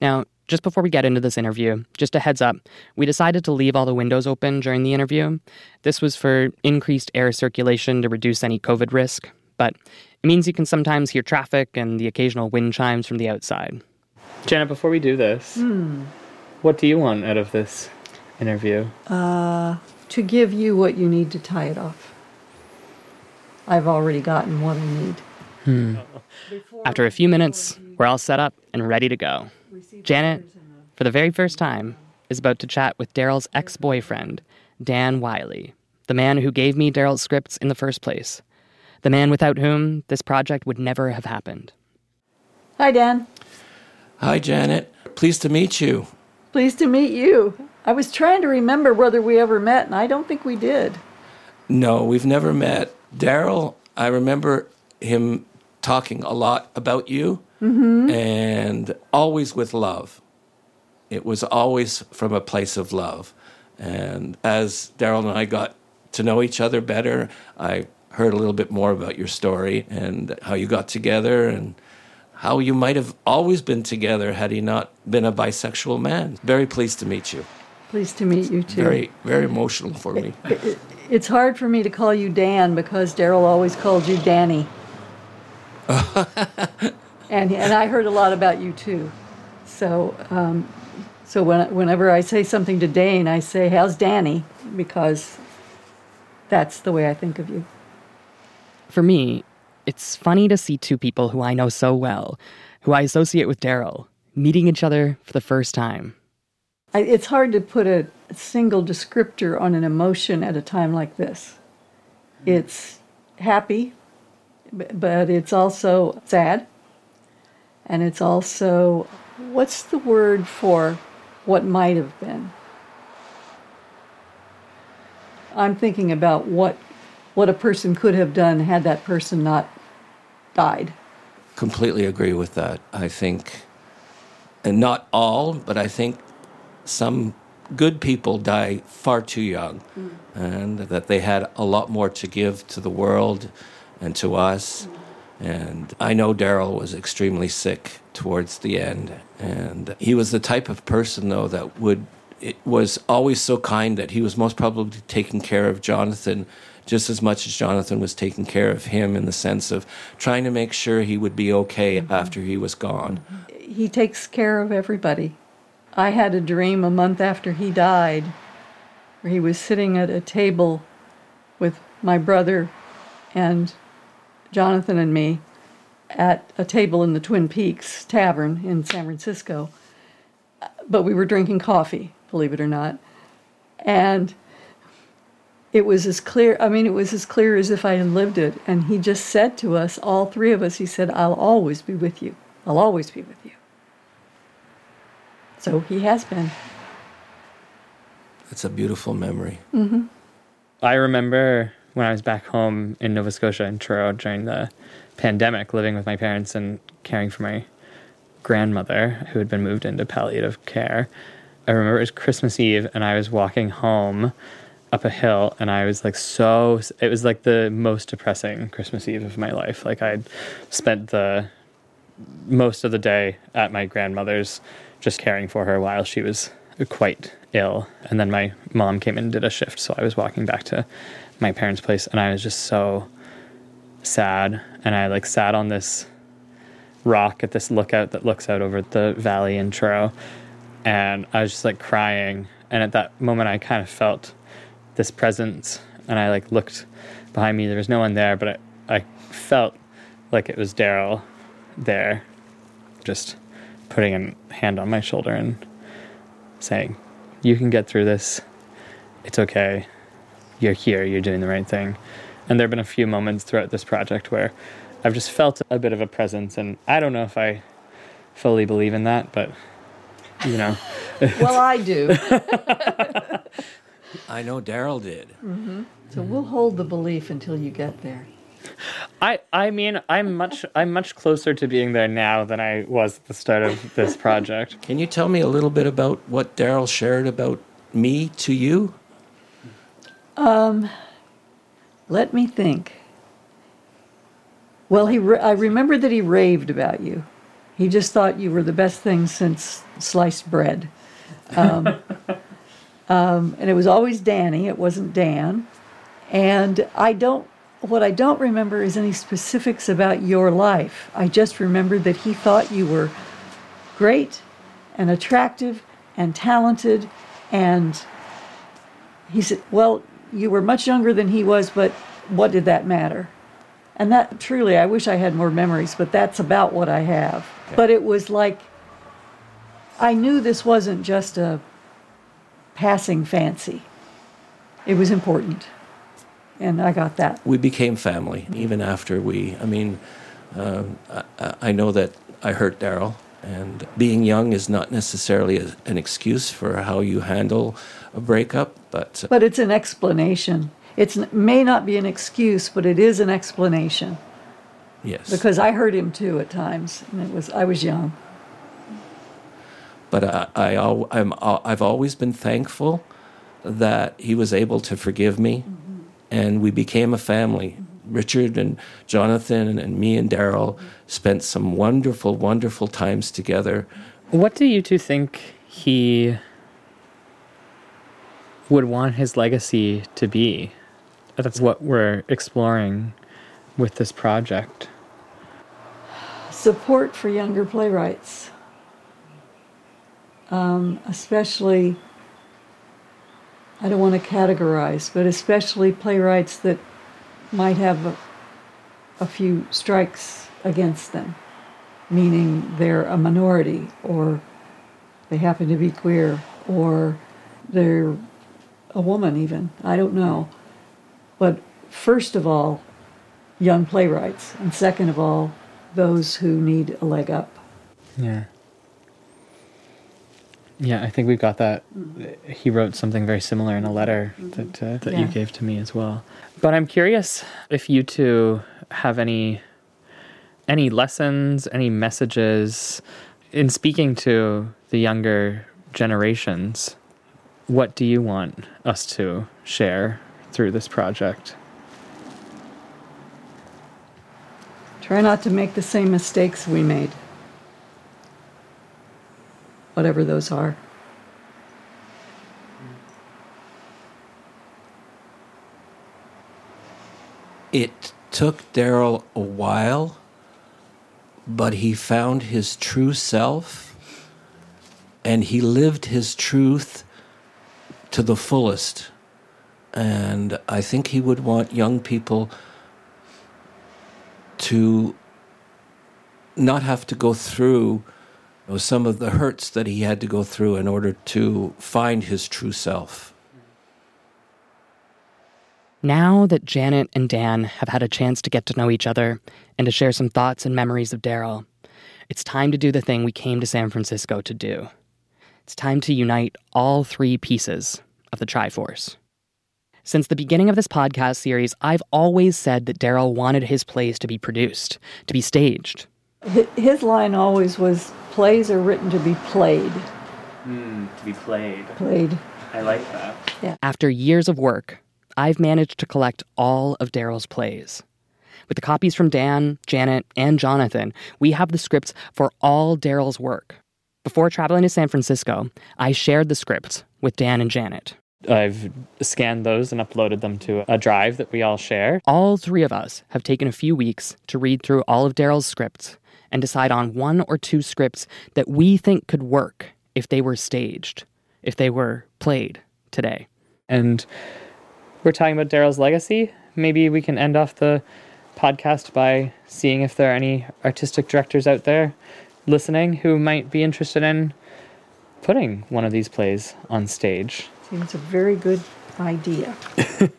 Now, just before we get into this interview, just a heads up, we decided to leave all the windows open during the interview. This was for increased air circulation to reduce any COVID risk, but it means you can sometimes hear traffic and the occasional wind chimes from the outside. Janet, before we do this, Hmm. what do you want out of this interview? Uh, to give you what you need to tie it off. I've already gotten what I need. Hmm. After a few minutes, we're all set up and ready to go. Janet, for the very first time, is about to chat with Daryl's ex boyfriend, Dan Wiley, the man who gave me Daryl's scripts in the first place, the man without whom this project would never have happened. Hi, Dan. Hi, Janet. Pleased to meet you. Pleased to meet you. I was trying to remember whether we ever met, and I don't think we did. No, we've never met. Daryl, I remember him talking a lot about you Mm-hmm. and always with love. It was always from a place of love. And as Daryl and I got to know each other better, I heard a little bit more about your story and how you got together and how you might have always been together had he not been a bisexual man. Very pleased to meet you. Pleased to meet you, too. Very, very emotional for me. [laughs] It- it's hard for me to call you Dan because Daryl always called you Danny. [laughs] and, and I heard a lot about you, too. So, um, so when, whenever I say something to Dane, I say, How's Danny? Because that's the way I think of you. For me, it's funny to see two people who I know so well, who I associate with Daryl, meeting each other for the first time. I, it's hard to put a single descriptor on an emotion at a time like this. It's happy, but it's also sad. And it's also, what's the word for what might have been? I'm thinking about what, what a person could have done had that person not died. Completely agree with that. I think, and not all, but I think some good people die far too young, mm. and that they had a lot more to give to the world and to us. Mm. And I know Daryl was extremely sick towards the end, and he was the type of person, though, that would it was always so kind that he was most probably taking care of Jonathan just as much as Jonathan was taking care of him in the sense of trying to make sure he would be okay mm-hmm. after he was gone. He takes care of everybody. I had a dream a month after he died where he was sitting at a table with my brother and Jonathan and me at a table in the Twin Peaks Tavern in San Francisco. But we were drinking coffee, believe it or not. And it was as clear, I mean, it was as clear as if I had lived it. And he just said to us, all three of us, he said, I'll always be with you. I'll always be with you. So he has been. That's a beautiful memory. Mm-hmm. I remember when I was back home in Nova Scotia in Truro during the pandemic, living with my parents and caring for my grandmother who had been moved into palliative care. I remember it was Christmas Eve and I was walking home up a hill and I was like so it was like the most depressing Christmas Eve of my life. Like I'd spent the most of the day at my grandmother's just caring for her while she was quite ill. And then my mom came in and did a shift, so I was walking back to my parents' place and I was just so sad. And I like sat on this rock at this lookout that looks out over the valley in Truro and I was just like crying. And at that moment I kind of felt this presence and I like looked behind me. There was no one there but I, I felt like it was Daryl there just putting a hand on my shoulder and saying you can get through this. It's okay you're here you're doing the right thing and there have been a few moments throughout this project where I've just felt a bit of a presence and I don't know if I fully believe in that but you know [laughs] well, I do. [laughs] I know Daryl did. hmm So we'll hold the belief until you get there. I I mean I'm much I'm much closer to being there now than I was at the start of this project. Can you tell me a little bit about what Daryl shared about me to you? Um, let me think. Well, he ra- I remember that he raved about you. He just thought you were the best thing since sliced bread. Um, [laughs] um, and it was always Danny, it wasn't Dan. And I don't, what I don't remember is any specifics about your life. I just remember that he thought you were great and attractive and talented. And he said, Well, you were much younger than he was, but what did that matter? And that truly, I wish I had more memories, but that's about what I have. But it was like, I knew this wasn't just a passing fancy, it was important. And I got that. We became family even after we. I mean, um, I, I know that I hurt Daryl, and being young is not necessarily a, an excuse for how you handle a breakup, but uh, But it's an explanation. It may not be an excuse, but it is an explanation. yes. Because I heard him too at times, and it was I was young. but I, I al- I'm, I've always been thankful that he was able to forgive me, mm-hmm. and we became a family. Mm-hmm. Richard and Jonathan and me and Daryl mm-hmm. spent some wonderful, wonderful times together. What do you two think he would want his legacy to be? That's what we're exploring with this project. Support for younger playwrights, um, especially. I don't want to categorize, but especially playwrights that might have a, a few strikes against them, meaning they're a minority or they happen to be queer or they're a woman, even. I don't know. But first of all, young playwrights, and second of all, those who need a leg up. Yeah. Yeah, I think we've got that. He wrote something very similar in a letter that uh, that you gave to me as well. But I'm curious if you two have any any lessons, any messages in speaking to the younger generations. What do you want us to share through this project? Try not to make the same mistakes we made, whatever those are. It took Daryl a while, but he found his true self and he lived his truth to the fullest. And I think he would want young people to not have to go through you know, some of the hurts that he had to go through in order to find his true self. Now that Janet and Dan have had a chance to get to know each other and to share some thoughts and memories of Daryl, it's time to do the thing we came to San Francisco to do. It's time to unite all three pieces of the Triforce. Since the beginning of this podcast series, I've always said that Daryl wanted his plays to be produced, to be staged. His line always was plays are written to be played. Hmm, to be played. Played. I like that. Yeah. After years of work, I've managed to collect all of Daryl's plays. With the copies from Dan, Janet, and Jonathan, we have the scripts for all Daryl's work. Before traveling to San Francisco, I shared the scripts with Dan and Janet. I've scanned those and uploaded them to a drive that we all share. All three of us have taken a few weeks to read through all of Daryl's scripts and decide on one or two scripts that we think could work if they were staged, if they were played today. And we're talking about Daryl's legacy. Maybe we can end off the podcast by seeing if there are any artistic directors out there listening who might be interested in putting one of these plays on stage. Seems a very good idea.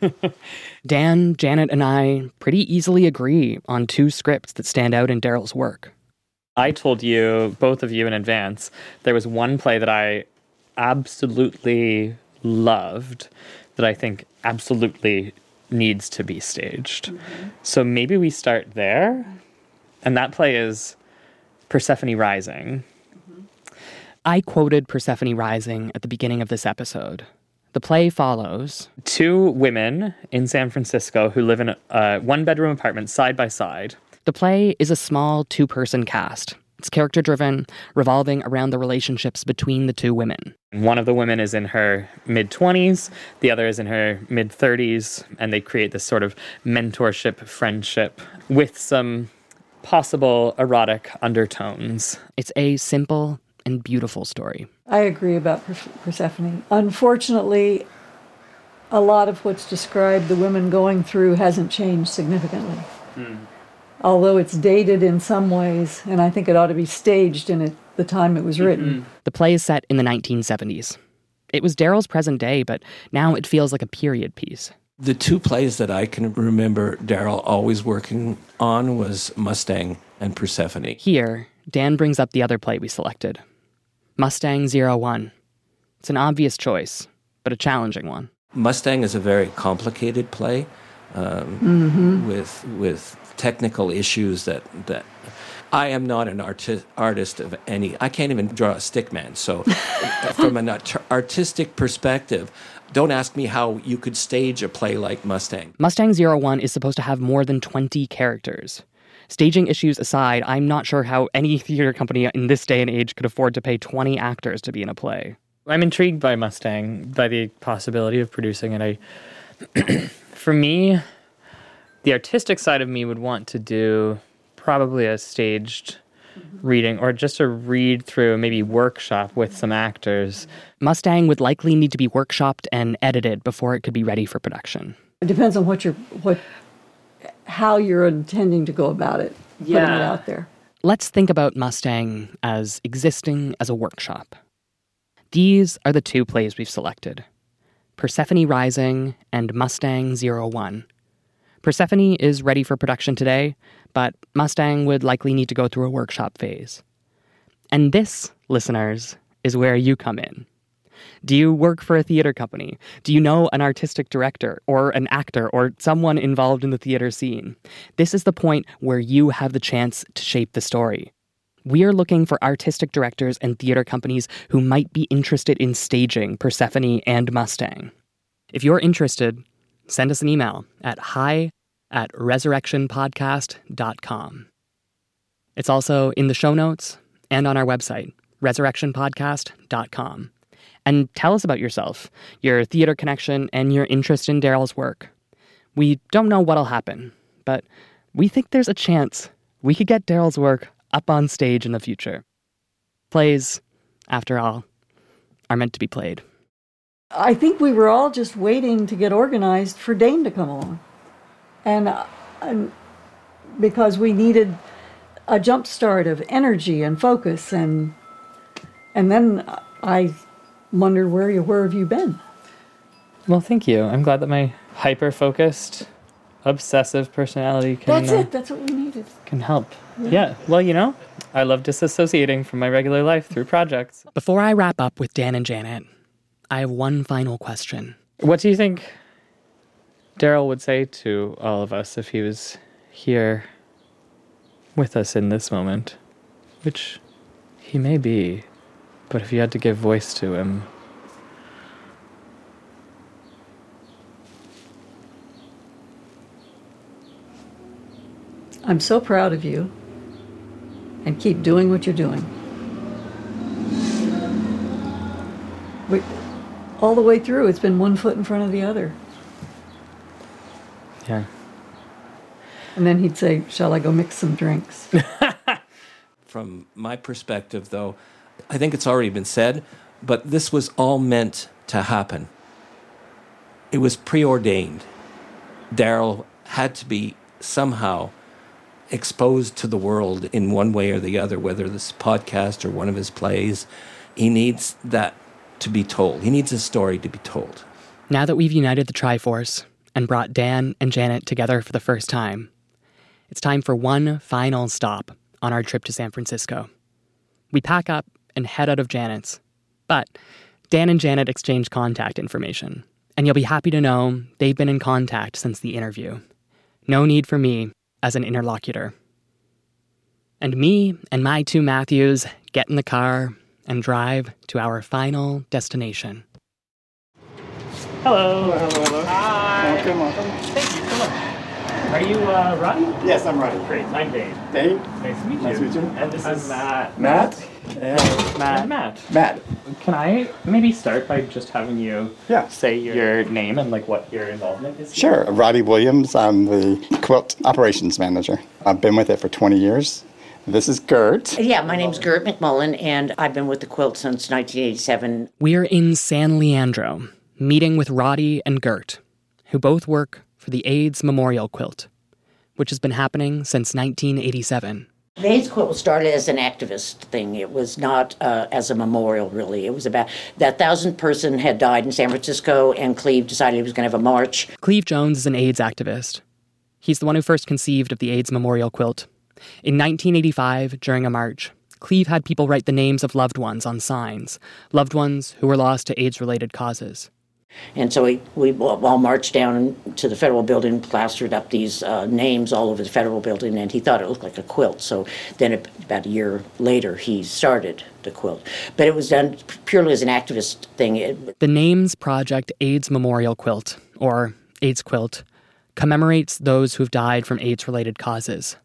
[laughs] Dan, Janet, and I pretty easily agree on two scripts that stand out in Daryl's work. I told you, both of you in advance, there was one play that I absolutely loved that I think absolutely needs to be staged. Mm-hmm. So maybe we start there. And that play is Persephone Rising. Mm-hmm. I quoted Persephone Rising at the beginning of this episode. The play follows Two women in San Francisco who live in a one bedroom apartment side by side. The play is a small two person cast. It's character driven, revolving around the relationships between the two women. One of the women is in her mid 20s, the other is in her mid 30s, and they create this sort of mentorship, friendship with some possible erotic undertones. It's a simple and beautiful story. I agree about Persephone. Unfortunately, a lot of what's described the women going through hasn't changed significantly. Hmm. Although it's dated in some ways, and I think it ought to be staged in it, the time it was written. Hmm. The play is set in the 1970s. It was Daryl's present day, but now it feels like a period piece. The two plays that I can remember Daryl always working on was Mustang and Persephone. Here, Dan brings up the other play we selected Mustang Zero One. It's an obvious choice, but a challenging one. Mustang is a very complicated play um, Mhm. with with technical issues that that I am not an arti- artist of any. I can't even draw a stick man. So, [laughs] from an art- artistic perspective, don't ask me how you could stage a play like Mustang. Mustang Zero One is supposed to have more than 20 characters. Staging issues aside, I'm not sure how any theater company in this day and age could afford to pay 20 actors to be in a play. I'm intrigued by Mustang, by the possibility of producing it. I, [clears throat] for me, the artistic side of me would want to do probably a staged reading or just a read through, maybe workshop with some actors. Mustang would likely need to be workshopped and edited before it could be ready for production. It depends on what you're, what, how you're intending to go about it, putting it Yeah. out there. Let's think about Mustang as existing as a workshop. These are the two plays we've selected Persephone Rising and Mustang Zero One. Persephone is ready for production today, but Mustang would likely need to go through a workshop phase. And this, listeners, is where you come in. Do you work for a theater company? Do you know an artistic director or an actor or someone involved in the theater scene? This is the point where you have the chance to shape the story. We are looking for artistic directors and theater companies who might be interested in staging Persephone and Mustang. If you're interested, send us an email at hi at resurrectionpodcast.com. It's also in the show notes and on our website, resurrectionpodcast.com. And tell us about yourself, your theater connection, and your interest in Daryl's work. We don't know what'll happen, but we think there's a chance we could get Daryl's work up on stage in the future. Plays, after all, are meant to be played. I think we were all just waiting to get organized for Dane to come along. And, uh, and because we needed a jump start of energy and focus and and then I wonder where you where have you been? Well, thank you. I'm glad that my hyper focused, obsessive personality can That's uh, it. That's what we needed. can help. Yeah. Yeah. Well, you know, I love disassociating from my regular life through projects. Before I wrap up with Dan and Janet, I have one final question. What do you think Daryl would say to all of us if he was here with us in this moment? Which he may be, but if you had to give voice to him, I'm so proud of you. And keep doing what you're doing. We, all the way through, it's been one foot in front of the other. yeah. And then he'd say, Shall I go mix some drinks? [laughs] From my perspective, though, I think it's already been said, but this was all meant to happen. It was preordained. Daryl had to be somehow exposed to the world in one way or the other, whether this podcast or one of his plays. He needs that to be told. He needs a story to be told. Now that we've united the Triforce and brought Dan and Janet together for the first time, it's time for one final stop on our trip to San Francisco. We pack up and head out of Janet's, but Dan and Janet exchange contact information, and you'll be happy to know they've been in contact since the interview. No need for me as an interlocutor. And me and my two Matthews get in the car and drive to our final destination. Hello. Hello, hello. Hi. Welcome, welcome. Thank you so much. Are you uh, Roddy? Yes, I'm Roddy. Great. I'm Dave. Dave? Nice to meet you. Nice to meet you. And this is Matt. Matt? Matt. Matt. Matt. Matt. Can I maybe start by just having you say your name and like what your involvement is? Sure. Roddy Williams. I'm the quilt operations manager. I've been with it for 20 years. This is Gert. Yeah, my name's Gert McMullin, and I've been with the quilt since 1987. We're in San Leandro, meeting with Roddy and Gert, who both work for the AIDS Memorial Quilt, which has been happening since 1987. The AIDS quilt was started as an activist thing. It was not uh, as a memorial, really. It was about that thousand person had died in San Francisco, and Cleve decided he was going to have a march. Cleve Jones is an AIDS activist. He's the one who first conceived of the AIDS Memorial Quilt. In 1985, during a march, Cleve had people write the names of loved ones on signs, loved ones who were lost to AIDS related causes. And so we, we all marched down to the federal building, plastered up these uh, names all over the federal building, and he thought it looked like a quilt. So then, about a year later, he started the quilt. But it was done purely as an activist thing. It, The Names Project AIDS Memorial Quilt, or AIDS Quilt, commemorates those who've died from AIDS related causes.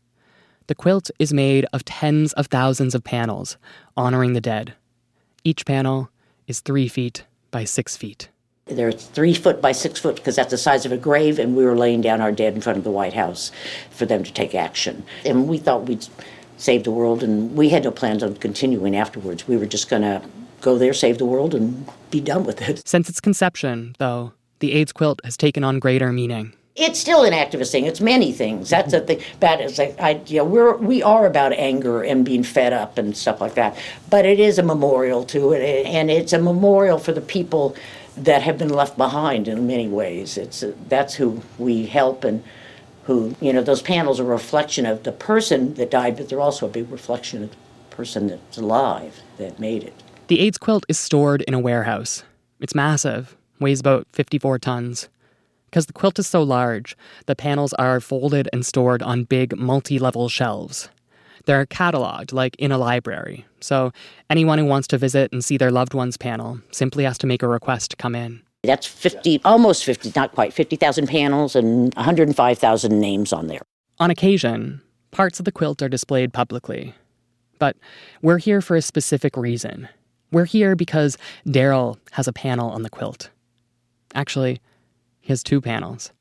The quilt is made of tens of thousands of panels honoring the dead. Each panel is three feet by six feet. They're three foot by six foot because that's the size of a grave, and we were laying down our dead in front of the White House for them to take action. And we thought we'd save the world, and we had no plans on continuing afterwards. We were just going to go there, save the world, and be done with it. Since its conception, though, the AIDS quilt has taken on greater meaning. It's still an activist thing. It's many things. That's the thing. Bad is you know, we're we are about anger and being fed up and stuff like that. But it is a memorial to it, and it's a memorial for the people that have been left behind in many ways. It's that's who we help and who you know those panels are a reflection of the person that died, but they're also a big reflection of the person that's alive that made it. The AIDS quilt is stored in a warehouse. It's massive, weighs about 54 tons. Because the quilt is so large, the panels are folded and stored on big multi level shelves. They're cataloged like in a library, so anyone who wants to visit and see their loved one's panel simply has to make a request to come in. That's 50, almost 50, not quite, 50,000 panels and 105,000 names on there. On occasion, parts of the quilt are displayed publicly. But we're here for a specific reason. We're here because Daryl has a panel on the quilt. Actually, he has two panels.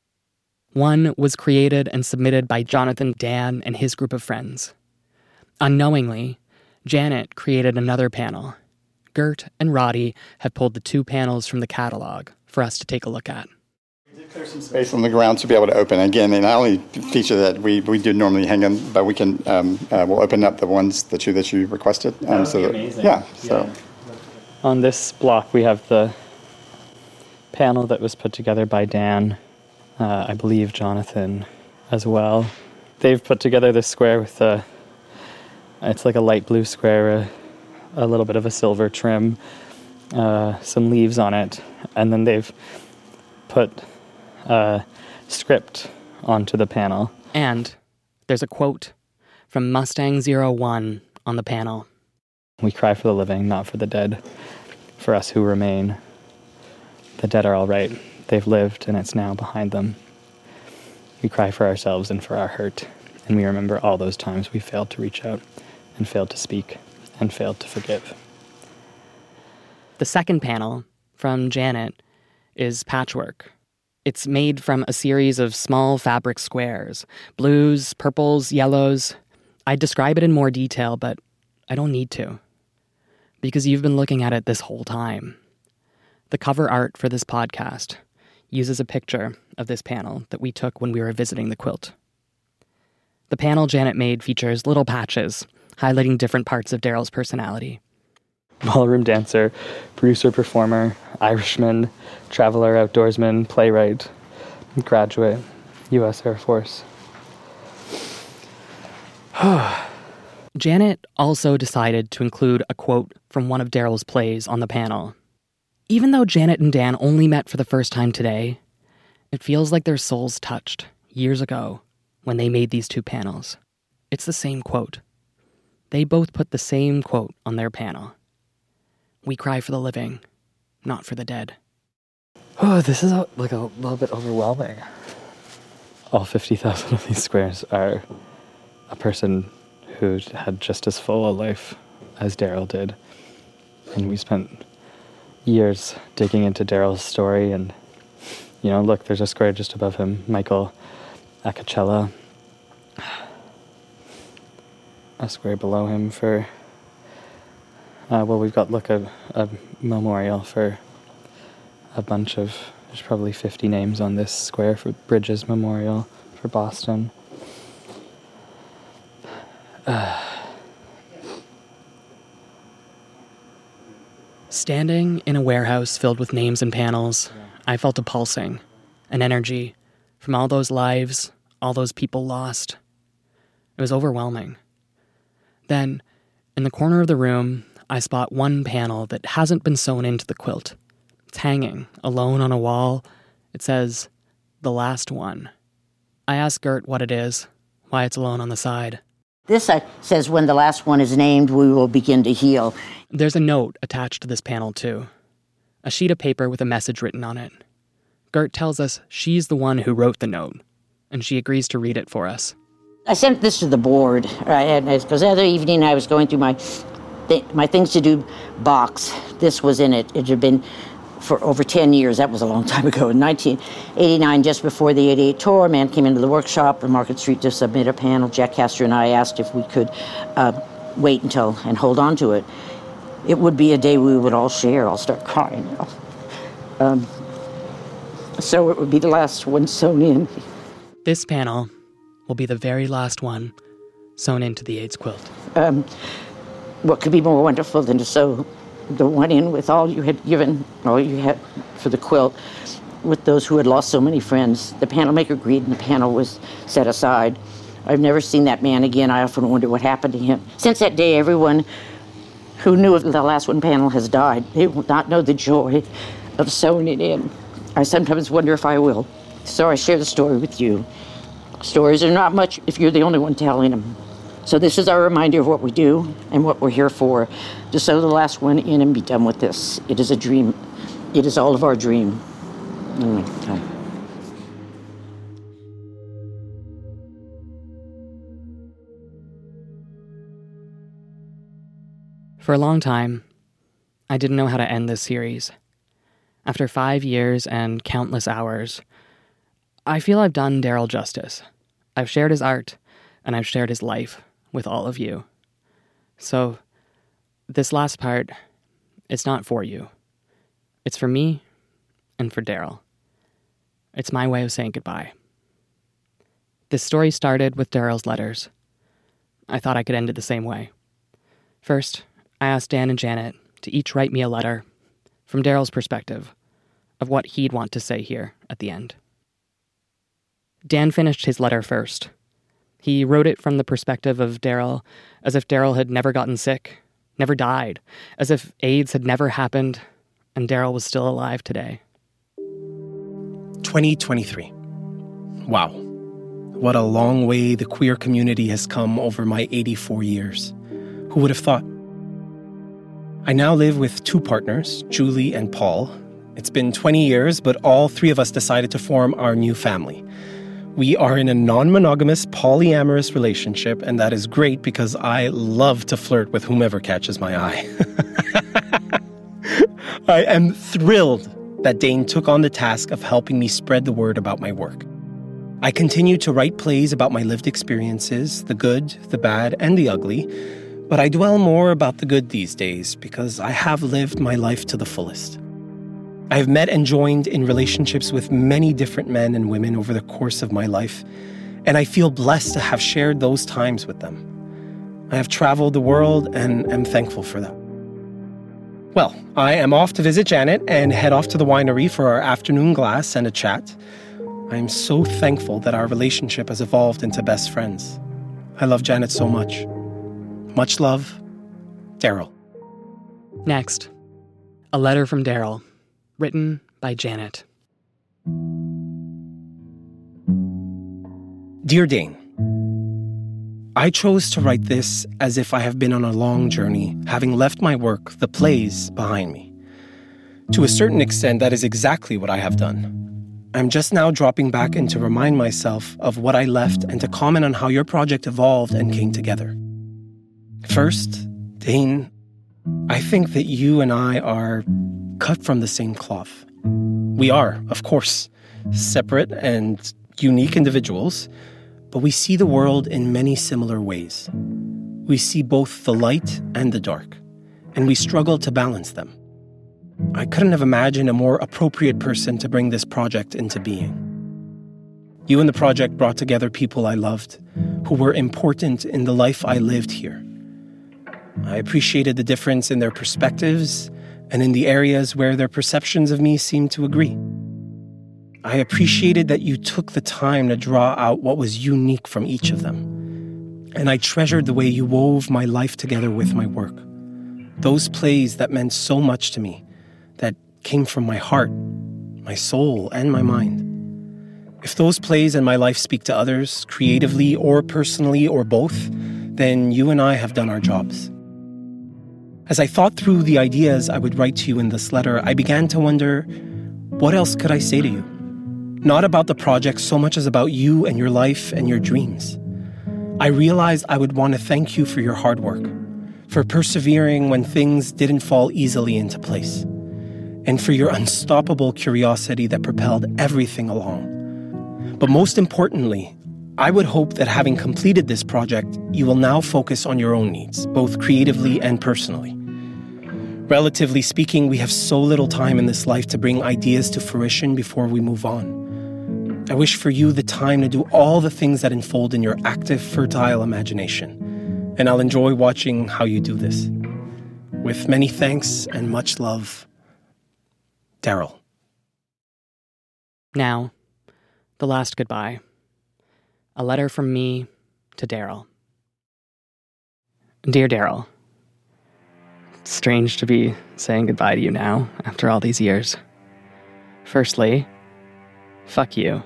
One was created and submitted by Jonathan Dan and his group of friends. Unknowingly, Janet created another panel, Gert and Roddy have pulled the two panels from the catalog for us to take a look at. There's some space on the ground to be able to open. Again, and not only feature that we, we do normally hang them, but we can um, uh, we'll open up the ones the two that you requested. Um, That would so be that- amazing. Yeah. So On this block, we have the panel that was put together by Dan, uh, I believe Jonathan as well. They've put together this square with a, it's like a light blue square, a, a little bit of a silver trim, uh, some leaves on it, and then they've put uh, script onto the panel. And there's a quote from Mustang Zero One on the panel. We cry for the living, not for the dead. For us who remain, the dead are all right. They've lived, and it's now behind them. We cry for ourselves and for our hurt, and we remember all those times we failed to reach out, and failed to speak, and failed to forgive. The second panel from Janet is patchwork. It's made from a series of small fabric squares blues, purples, yellows. I'd describe it in more detail, but I don't need to. Because you've been looking at it this whole time. The cover art for this podcast uses a picture of this panel that we took when we were visiting the quilt. The panel Janet made features little patches highlighting different parts of Daryl's personality. Ballroom dancer, producer performer, Irishman, traveler, outdoorsman, playwright, graduate, U.S. Air Force. [sighs] Janet also decided to include a quote from one of Daryl's plays on the panel. Even though Janet and Dan only met for the first time today, it feels like their souls touched years ago when they made these two panels. It's the same quote. They both put the same quote on their panel. We cry for the living, not for the dead. Oh, this is a, like a little bit overwhelming. All 50,000 of these squares are a person who had just as full a life as Daryl did. And we spent years digging into Daryl's story. And, you know, look, there's a square just above him Michael Acacella. A square below him for. Uh, well, we've got, look, a, a memorial for a bunch of there's probably 50 names on this square for Bridges Memorial for Boston. [sighs] Uh, Standing in a warehouse filled with names and panels, I felt a pulsing, an energy from all those lives, all those people lost. It was overwhelming. Then, in the corner of the room, I spot one panel that hasn't been sewn into the quilt. It's hanging, alone on a wall. It says, The Last One. I ask Gert what it is, why it's alone on the side. This uh, says when the last one is named, we will begin to heal. There's a note attached to this panel, too. A sheet of paper with a message written on it. Gert tells us she's the one who wrote the note, and she agrees to read it for us. I sent this to the board, right? Because the other evening I was going through my th- my things to do box. This was in it. It had been for over 10 years. That was a long time ago. In 1989, just before the 88 tour, a man came into the workshop on Market Street to submit a panel. Jack Castor and I asked if we could uh, wait until and hold on to it. It would be a day we would all share. I'll start crying now. Um, so it would be the last one sewn in. This panel will be the very last one sewn into the AIDS quilt. Um, what could be more wonderful than to sew the one in with all you had given, all you had for the quilt, with those who had lost so many friends? The panel maker agreed, and the panel was set aside. I've never seen that man again. I often wonder what happened to him. Since that day, everyone who knew of the last one panel has died. They will not know the joy of sewing it in. I sometimes wonder if I will. So I share the story with you. Stories are not much if you're the only one telling them. So this is our reminder of what we do and what we're here for. To sew the last one in and be done with this. It is a dream. It is all of our dream. Oh okay. For a long time, I didn't know how to end this series. After five years and countless hours, I feel I've done Daryl justice. I've shared his art, and I've shared his life with all of you. So, this last part, It's not for you. It's for me and for Daryl. It's my way of saying goodbye. This story started with Daryl's letters. I thought I could end it the same way. First, I asked Dan and Janet to each write me a letter from Daryl's perspective of what he'd want to say here at the end. Dan finished his letter first. He wrote it from the perspective of Daryl as if Daryl had never gotten sick, never died, as if AIDS had never happened, and Daryl was still alive today. 2023. Wow. What a long way the queer community has come over my 84 years. Who would have thought? I now live with two partners, Julie and Paul. It's been 20 years, but all three of us decided to form our new family. We are in a non monogamous, polyamorous relationship, and that is great because I love to flirt with whomever catches my eye. [laughs] I am thrilled that Dane took on the task of helping me spread the word about my work. I continue to write plays about my lived experiences, the good, the bad, and the ugly, but I dwell more about the good these days because I have lived my life to the fullest. I have met and joined in relationships with many different men and women over the course of my life, and I feel blessed to have shared those times with them. I have traveled the world and am thankful for that. Well, I am off to visit Janet and head off to the winery for our afternoon glass and a chat. I am so thankful that our relationship has evolved into best friends. I love Janet so much. Much love, Daryl. Next, a letter from Daryl, written by Janet. Dear Dane, I chose to write this as if I have been on a long journey, having left my work, the plays, behind me. To a certain extent, that is exactly what I have done. I'm just now dropping back in to remind myself of what I left and to comment on how your project evolved and came together. First, Dane, I think that you and I are cut from the same cloth. We are, of course, separate and unique individuals, but we see the world in many similar ways. We see both the light and the dark, and we struggle to balance them. I couldn't have imagined a more appropriate person to bring this project into being. You and the project brought together people I loved, who were important in the life I lived here. I appreciated the difference in their perspectives and in the areas where their perceptions of me seemed to agree. I appreciated that you took the time to draw out what was unique from each of them. And I treasured the way you wove my life together with my work. Those plays that meant so much to me, that came from my heart, my soul, and my mind. If those plays and my life speak to others, creatively or personally or both, then you and I have done our jobs. As I thought through the ideas I would write to you in this letter, I began to wonder what else could I say to you? Not about the project so much as about you and your life and your dreams. I realized I would want to thank you for your hard work, for persevering when things didn't fall easily into place, and for your unstoppable curiosity that propelled everything along. But most importantly, I would hope that having completed this project, you will now focus on your own needs, both creatively and personally. Relatively speaking, we have so little time in this life to bring ideas to fruition before we move on. I wish for you the time to do all the things that unfold in your active, fertile imagination, and I'll enjoy watching how you do this. With many thanks and much love, Daryl. Now, the last goodbye. A letter from me to Daryl. Dear Daryl, it's strange to be saying goodbye to you now after all these years. Firstly, fuck you.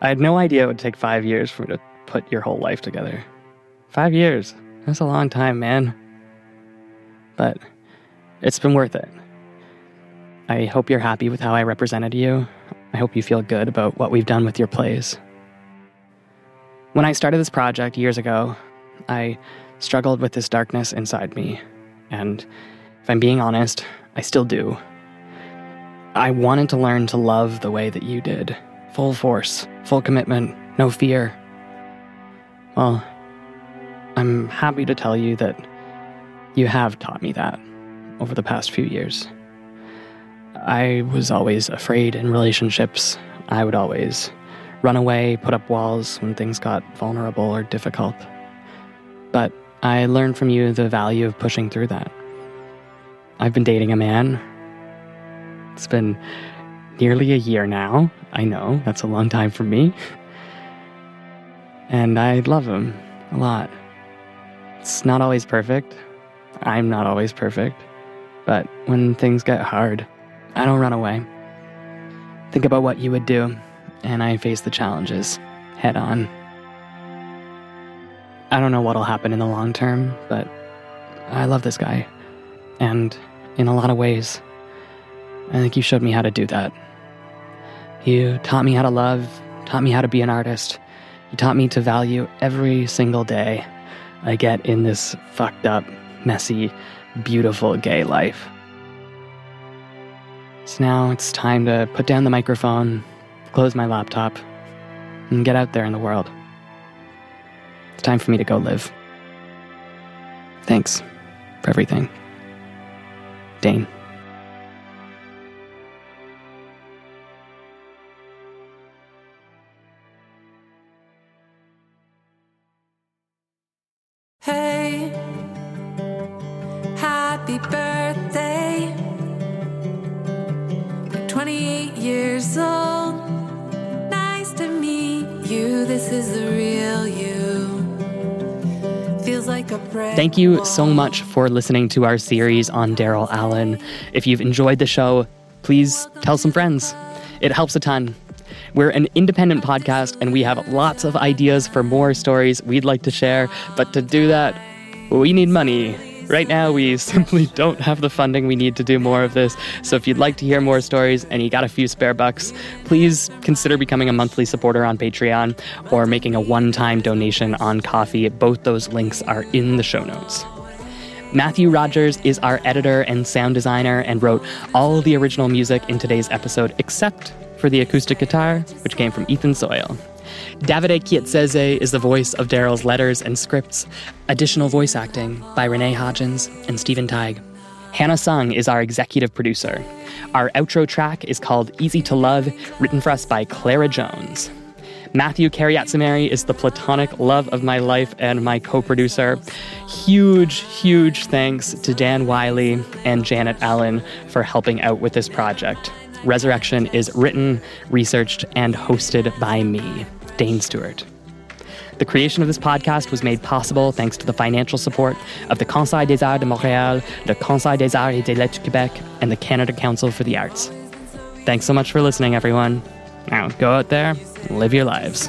I had no idea it would take five years for me to put your whole life together. Five years. That's a long time, man. But it's been worth it. I hope you're happy with how I represented you. I hope you feel good about what we've done with your plays. When I started this project years ago, I struggled with this darkness inside me. And if I'm being honest, I still do. I wanted to learn to love the way that you did full force, full commitment, no fear. Well, I'm happy to tell you that you have taught me that. over the past few years. I was always afraid in relationships. I would always run away, put up walls when things got vulnerable or difficult. But I learned from you the value of pushing through that. I've been dating a man. It's been nearly a year now. I know, that's a long time for me. And I love him a lot. It's not always perfect. I'm not always perfect. But when things get hard, I don't run away. Think about what you would do, and I face the challenges head on. I don't know what'll happen in the long term, but I love this guy. And in a lot of ways, I think you showed me how to do that. You taught me how to love, taught me how to be an artist. You taught me to value every single day I get in this fucked up, messy, beautiful gay life. So now it's time to put down the microphone, close my laptop, and get out there in the world. It's time for me to go live. Thanks for everything. Dane. Thank you so much for listening to our series on Daryl Allen. If you've enjoyed the show, please tell some friends. It helps a ton. We're an independent podcast and we have lots of ideas for more stories we'd like to share, but to do that, we need money. Right now, we simply don't have the funding we need to do more of this. So, if you'd like to hear more stories and you got a few spare bucks, please consider becoming a monthly supporter on Patreon or making a one time donation on Ko-fi. Both those links are in the show notes. Matthew Rogers is our editor and sound designer and wrote all the original music in today's episode except for the acoustic guitar, which came from Ethan Soyle. Davide Kietzeze is the voice of Daryl's letters and scripts. Additional voice acting by Renee Hodgins and Stephen Teig. Hannah Sung is our executive producer. Our outro track is called Easy to Love, written for us by Clara Jones. Matthew Karyatsamari is the platonic love of my life and my co producer. Huge, huge thanks to Dan Wiley and Janet Allen for helping out with this project. Resurrection is written, researched, and hosted by me, Dane Stewart. The creation of this podcast was made possible thanks to the financial support of the Conseil des Arts de Montréal, the Conseil des Arts et des Lettres Québec, and the Canada Council for the Arts. Thanks so much for listening, everyone. Now go out there and live your lives.